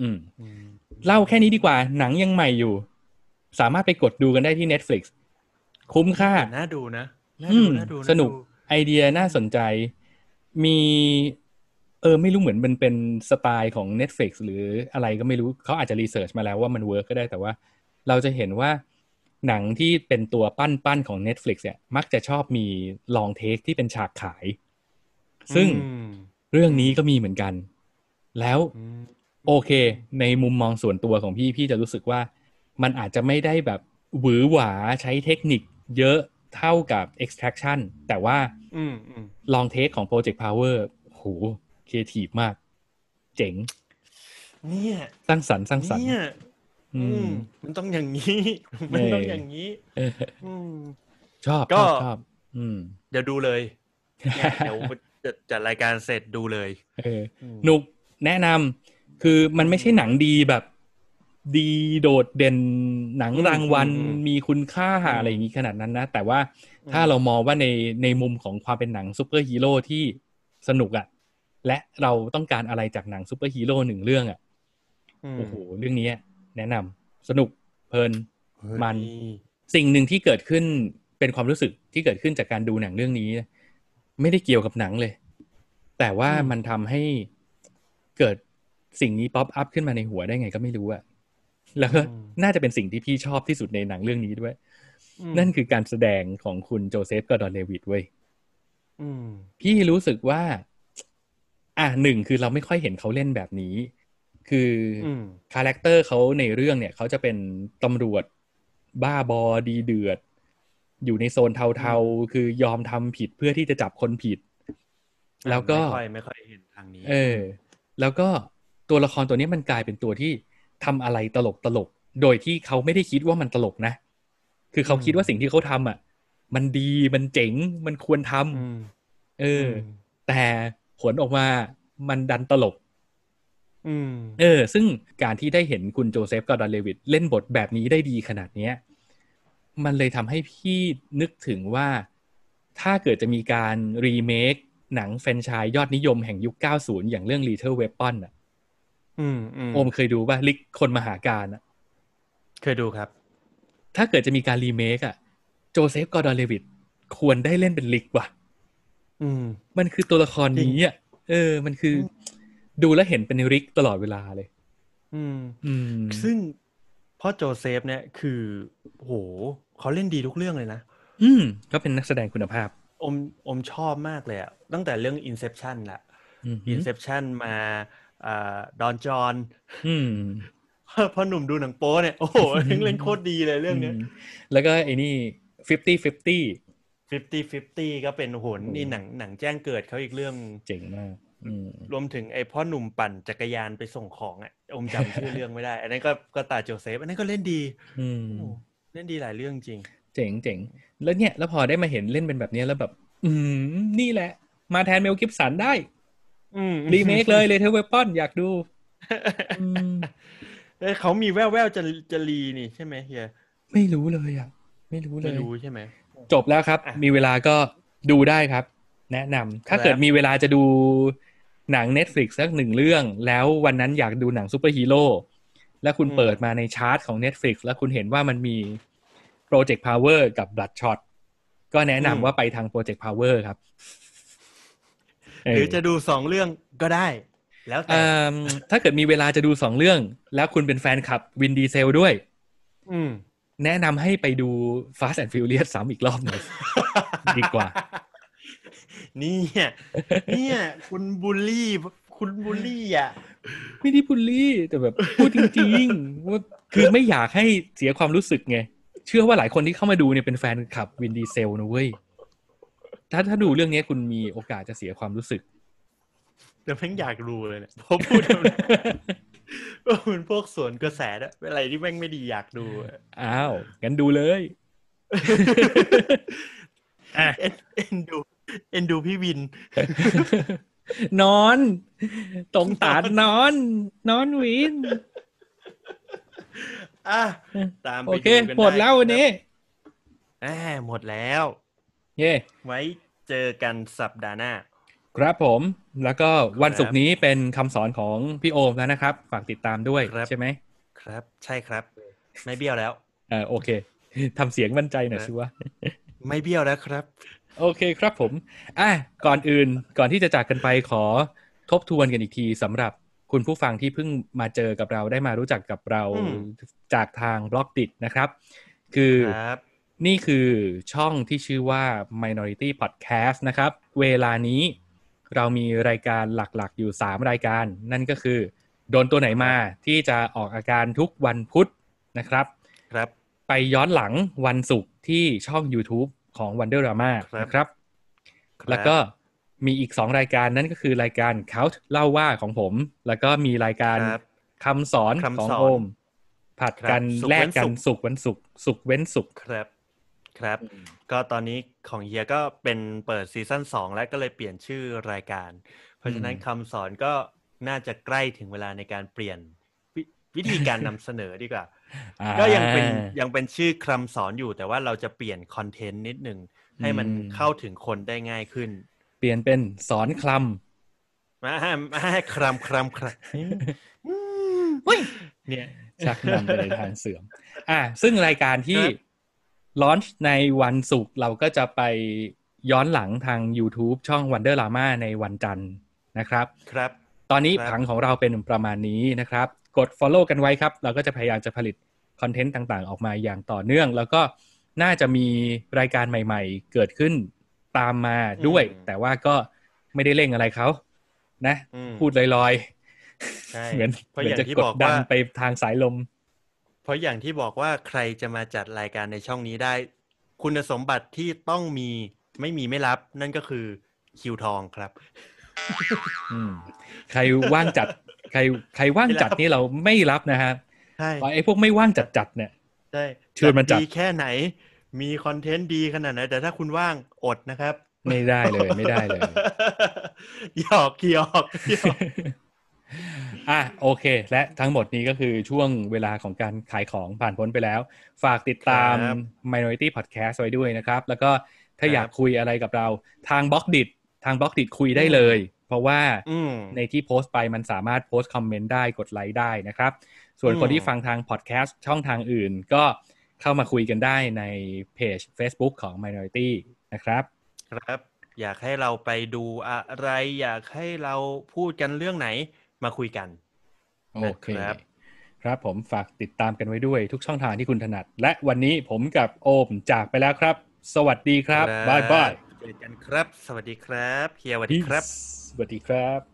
อืม
อืม
เล่าแค่นี้ดีกว่า หนังยังใหม่อยู่ สามารถไปกดดูกันได้ที่ Netflix คุ้มค่า
น่าดูนะน่า
อื
ดู
ม
น่าดูา
สนุก
ดู
ไอเดียน่าสนใจ มี เออ ไม่รู้เหมือนมันเป็นสไตล์ของ Netflix หรืออะไรก็ไม่รู้เขาอาจจะ research มาแล้วว่ามัน work ก็ได้แต่ว่า เราจะเห็นว่าหนังที่เป็นตัวปั้นๆของ Netflix เนี่ย มักจะชอบมี long take ที่เป็นฉากขาย ซึ่ง
อืม
เรื่องนี้ก็มีเหมือนกัน แล้ว
อืม
โอเค ในมุมมองส่วนตัวของพี่พี่จะรู้สึกว่า มันอาจจะไม่ได้แบบหวือหวาใช้เทคนิคเยอะ เท่ากับ Extraction แต่ว่า
อืมอืม
long take ของ Project Power โหครีเอทีฟมาก เจ๋ง
เนี่ย
สร้างสรรค์สร้างสรรค์
เนี่ย
อื
อื
ม
มมันต้องอย่างนี้ มันต้องอย่างนี้
เออ
อืม
ชอบ
ก็
ชอบชอบอืม
เดี๋ยวดูเลยเนี่ยเดี๋ยวจะจัดรายการเสร็จดูเลย
เออ
อืม
หนุกแนะนำคือมันไม่ใช่หนังดีแบบ ดีโดดเด่นหนังรางวัลมีคุณค่าอะไรอย่างนี้ขนาดนั้นนะ แต่ว่าถ้าเรามองว่าในในมุมของความเป็นหนังซูเปอร์ฮีโร่ที่สนุกอะและเราต้องการอะไรจากหนังซูเปอร์ฮีโร่หนึ่งเรื่องอะ
ม
โอ้โหเรื่องนี้แนะนำสนุกเพลิน
เฮ้ย
มันสิ่งหนึ่งที่เกิดขึ้นเป็นความรู้สึกที่เกิดขึ้นจากการดูหนังเรื่องนี้ ไม่ได้เกี่ยวกับหนังเลย แต่ว่ามันทำให้เกิดสิ่งนี้ pop up ขึ้นมาในหัวได้ไงก็ไม่รู้อะ แล้วก็น่าจะเป็นสิ่งที่พี่ชอบที่สุดในหนังเรื่องนี้ด้วย
อืม
นั่นคือการแสดงของคุณโจเซฟกอร์ดอนเลวิดเว้ย
อืม
พี่รู้สึกว่า อะหนึ่งคือเราไม่ค่อยเห็นเขาเล่นแบบนี้ คืออ
อืม
คาแรคเตอร์เขาในเรื่องเนี่ยเขาจะเป็นตำรวจบ้าบอดีเดือด อยู่ในโซนเทาๆ คือยอมทำผิดเพื่อที่จะจับคนผิด แล้วก็
ไม่ค่อยไม่ค่อยเห็นทางนี้
เออ แล้วก็ตัวละครตัวนี้มันกลายเป็นตัวที่ ทำอะไรตลกตลกๆโดยที่เขาไม่ได้คิดว่ามันตลกนะ คือเขาคิดว่าสิ่งที่เขาทำอะ มันดีมันเจ๋งมันควรทำ
อืม
เอออ แต่ผลออกมามันดันตลก
อืม
เออ ซึ่งการที่ได้เห็นคุณโจเซฟกอร์ดอนเลวิดเล่นบทแบบนี้ได้ดีขนาดเนี้ย มันเลยทำให้พี่นึกถึงว่าถ้าเกิดจะมีการรีเมคหนังแฟรนไชส์ยอดนิยมแห่งยุค 90 อย่างเรื่อง Lethal Weapon อะ
อืมอืม
โอมเคยดูป่ะริกคนมหากาฬอะ
เคยดูครับ
ถ้าเกิดจะมีการรีเมคอะโจเซฟกอร์ดอนเลวิดควรได้เล่นเป็นริกว่ะ
อืม
มันคือตัวละครนี้อะเออ มันคืออดูแล้วเห็นเป็นริกตลอดเวลาเลย
อืม
อืม
ซึ่งพ่อโจเซฟเนี่ยคือโหเขาเล่นดีทุกเรื่องเลยนะ
อืมก็เป็นนักแสดงคุณภาพ
อมอมชอบมากเลยอะตั้งแต่เรื่อง Inception ละ
อืม
Inception มาอ่า Don Jon อื
ม
พอหนุ่มดูหนังโป๊เนี่ย โอ้โหยังเล่นโคตรดีเลยเรื่องเนี้ย
มแล้วก็ไอ้นี่50 50
50 50ก็เป็นโอ้โหนี่หนังหนังแจ้งเกิดเขาอีกเรื่อง
เจ๋งมากอืม
รวมถึงไอ้พ่อหนุ่มปั่นจักรยานไปส่งของอะอมจำชื่อเรื่องไม่ได้ อันนั้นก็ก็ตาโจเซฟ อันนั้นก็เล่นดี
อืม
โอ้เล่นดีหลายเรื่องจริง
เจ๋งเจ๋งแล้วเนี่ย แล้วพอได้มาเห็นเล่นเป็นแบบเนี้ยแล้วแบบ อืมนี่แหละ มาแทนเมลกิบสันได้
อืม
รีเมคเลย Lethal Weapon อยากดูอืม
เอ้ยเขามีแววแววๆจะจะรีนี่ใช่ไหมเฮีย
ไม่รู้เลยอะ ไม่รู้เล
ไม่
ย
รู้ใช่ไหม
จบแล้วครับ
อะ
มีเวลาก็ดูได้ครับ แนะนำถ้า
ครับ
เกิดมีเวลาจะดูหนัง Netflix สักหนึ่งเรื่อง แล้ววันนั้นอยากดูหนังซูเปอร์ฮีโร่แล้วคุณเปิดมาในชาร์ตของ Netflix แล้วคุณเห็นว่ามันมี Project Power กับ Bloodshot ก็แนะนำว่าไปทาง Project Power ครับ
หรือจะดูสองเรื่องก็ได้ แล้วแต่
เอิ่มถ้าเกิดมีเวลาจะดูสองเรื่อง แล้วคุณเป็นแฟนคลับวินดีเซลด้วย
อืม
แนะนำให้ไปดู Fast and Furious ซ้ำอีกรอบหนึ่งดีกว่า
เนี่ยเนี่ย คุณบูลลี่ คุณบูลลี่อะ
ไม่ได้พูดลี่ แต่แบบ พูดจริงๆว่าคือไม่อยากให้เสียความรู้สึกไง เชื่อว่าหลายคนที่เข้ามาดูเนี่ยเป็นแฟนคลับวินดีเซลนะเว้ย ถ้าถ้าดูเรื่องนี้คุณมีโอกาสจะเสียความรู้สึก
เดี๋ยวแม่งอยากดูเลยเนี่ยพอพูดแบบนี้ว่ามันพวกสวนกระแสอะเป็นอะไรที่แม่งไม่ดีอยากดูอะ
อ้าวงั้นดูเลยอะ
เอ็นเอ็นดูเอ็นดูพี่วิน
นอน ตรงตาดนอน นอนวิน
อะตามไป
โอเค
ดูกัน
หมดแล้ววันนี้
แหมหมดแล้ว
เย่
ไว้ เจอกันสัปดาห์หน้า
ครับผม แล้วก็วัน
ครับ
ศุกร์นี้เป็นคำสอนของพี่โอมแล้วนะครับ ฝากติดตามด้วย
ครับ
ใช่ไหม
ครับ ใช่ครับ ไม่เบี้ยวแล้ว
เออโอเคทำเสียงมั่นใจหน่อยสิวะ
ไม่เบี้ยวแล้วครับ
โอเคครับผมอะก่อนอื่นก่อนที่จะจากกันไปขอทบทวนกันอีกทีสำหรับคุณผู้ฟังที่เพิ่งมาเจอกับเราได้มารู้จักกับเรา
อืม
จากทางบล็อกดินะครับ คือ
ครับ
นี่คือช่องที่ชื่อว่า Minority Podcast นะครับ เวลานี้เรามีรายการหลักๆอยู่ 3 รายการ นั่นก็คือ โดนตัวไหนมาที่จะออกอาการทุกวันพุธนะครับ
ครับ
ไปย้อนหลังวันศุกร์ที่ช่อง YouTube ของ Wonder Drama
ครับ
นะครับ
ครับ
แล้วก็มีอีก 2 รายการนั่นก็คือรายการ Count เล่าว่าของผม แล้วก็มีรายการ
ครับ
คำสอน
คำ
ของ
สอน
โอมผัดกัน
ครับศุกร์
แลก
เว้น
กัน
ศุกร์
สุกร์วันศุกร์สุกร์เว้นศุกร์
ครับ ครับ ก็ตอนนี้ของเฮียก็เป็นเปิดซีซั่นสองแล้วก็เลยเปลี่ยนชื่อรายการ เพราะฉะนั้นคำสอนก็น่าจะใกล้ถึงเวลาในการเปลี่ยนววิธีการนำเสนอดีกว่า
อ่า
ก็ยังเป็นยังเป็นชื่อคำสอนอยู่แต่ว่าเราจะเปลี่ยนคอนเทนต์นิดนึงให้มัน
อืม
เข้าถึงคนได้ง่ายขึ้น
เปลี่ยนเป็นสอนคล
มาให้ครำครำครำเนี่ยำ
ชักนำไปในทางเสื่อม อ่า ซึ่งรายการที่
ครับ
ลอนช์ในวันศุกร์เราก็จะไปย้อนหลังทาง YouTube ช่อง Wonder Lama ในวันจันทร์นะครับ
ครับ
ตอนนี้
ครับ
ผังของเราเป็นประมาณนี้นะครับ กด Follow กันไว้ครับ เราก็จะพยายามจะผลิตคอนเทนต์ต่างๆ ออกมาอย่างต่อเนื่อง แล้วก็น่าจะมีรายการใหม่ๆ เกิดขึ้นตามมาด้วย แต่ว่าก็ไม่ได้เร่งอะไรเขานะ
อืม
พูดลอย
ใช่
ๆเหมือน
เพราะ
เหมื
อ
อน
ย่าง
จะ
ที่
ก
บ
ด
อก
ดัน
ว่า
ไปทางสายลม
เพราะอย่างที่บอกว่าใครจะมาจัดรายการในช่องนี้ได้ คุณสมบัติที่ต้องมีไม่มีไม่รับ นั่นก็คือคิวทองครับ
อืมใครว่างจัด ใครใครว่างจัดนี่เราไม่รับนะฮะ
ใช่
ไอ้พวกไม่ว่างจัดจัดๆเนี่ย
ใช่
ชวนมาจัด
ดีแค่ไหน มีคอนเทนต์ดีขนาดไหนแต่ถ้าคุณว่างอดนะครับ
ไม่ได้เลยไม่ได้เลย
หยอกหยอกหยอก
อะโอเค และทั้งหมดนี้ก็คือช่วงเวลาของการขายของผ่านพ้นไปแล้ว ฝากติดตาม
ครับ
Minority Podcast ไว้ด้วยนะครับ แล้วก็ถ้า
ครับ
อยากคุยอะไรกับเราทาง Blockdit ทาง Blockdit คุยได้เลย เพราะว่า
อืม
ในที่โพสต์ไปมันสามารถโพสต์คอมเมนต์ได้กดไลค์ได้นะครับ ส่วน
อืม
คนที่ฟังทางพอดแคสต์ช่องทางอื่นก็เข้ามาคุยกันได้ในเพจ Facebook ของ Minority นะครับ
ครับ อยากให้เราไปดูอะไร อยากให้เราพูดกันเรื่องไหน มาคุยกัน
โอเค
นะครับ
ครับผมฝากติดตามกันไว้ด้วยทุกช่องทางที่คุณถนัด และวันนี้ผมกับโอมจากไปแล้วครับ สวัสดีครับบายบาย
เจอกันครับ สวัสดีครับเฮียสวัสดีครับ
สวัสดีครับ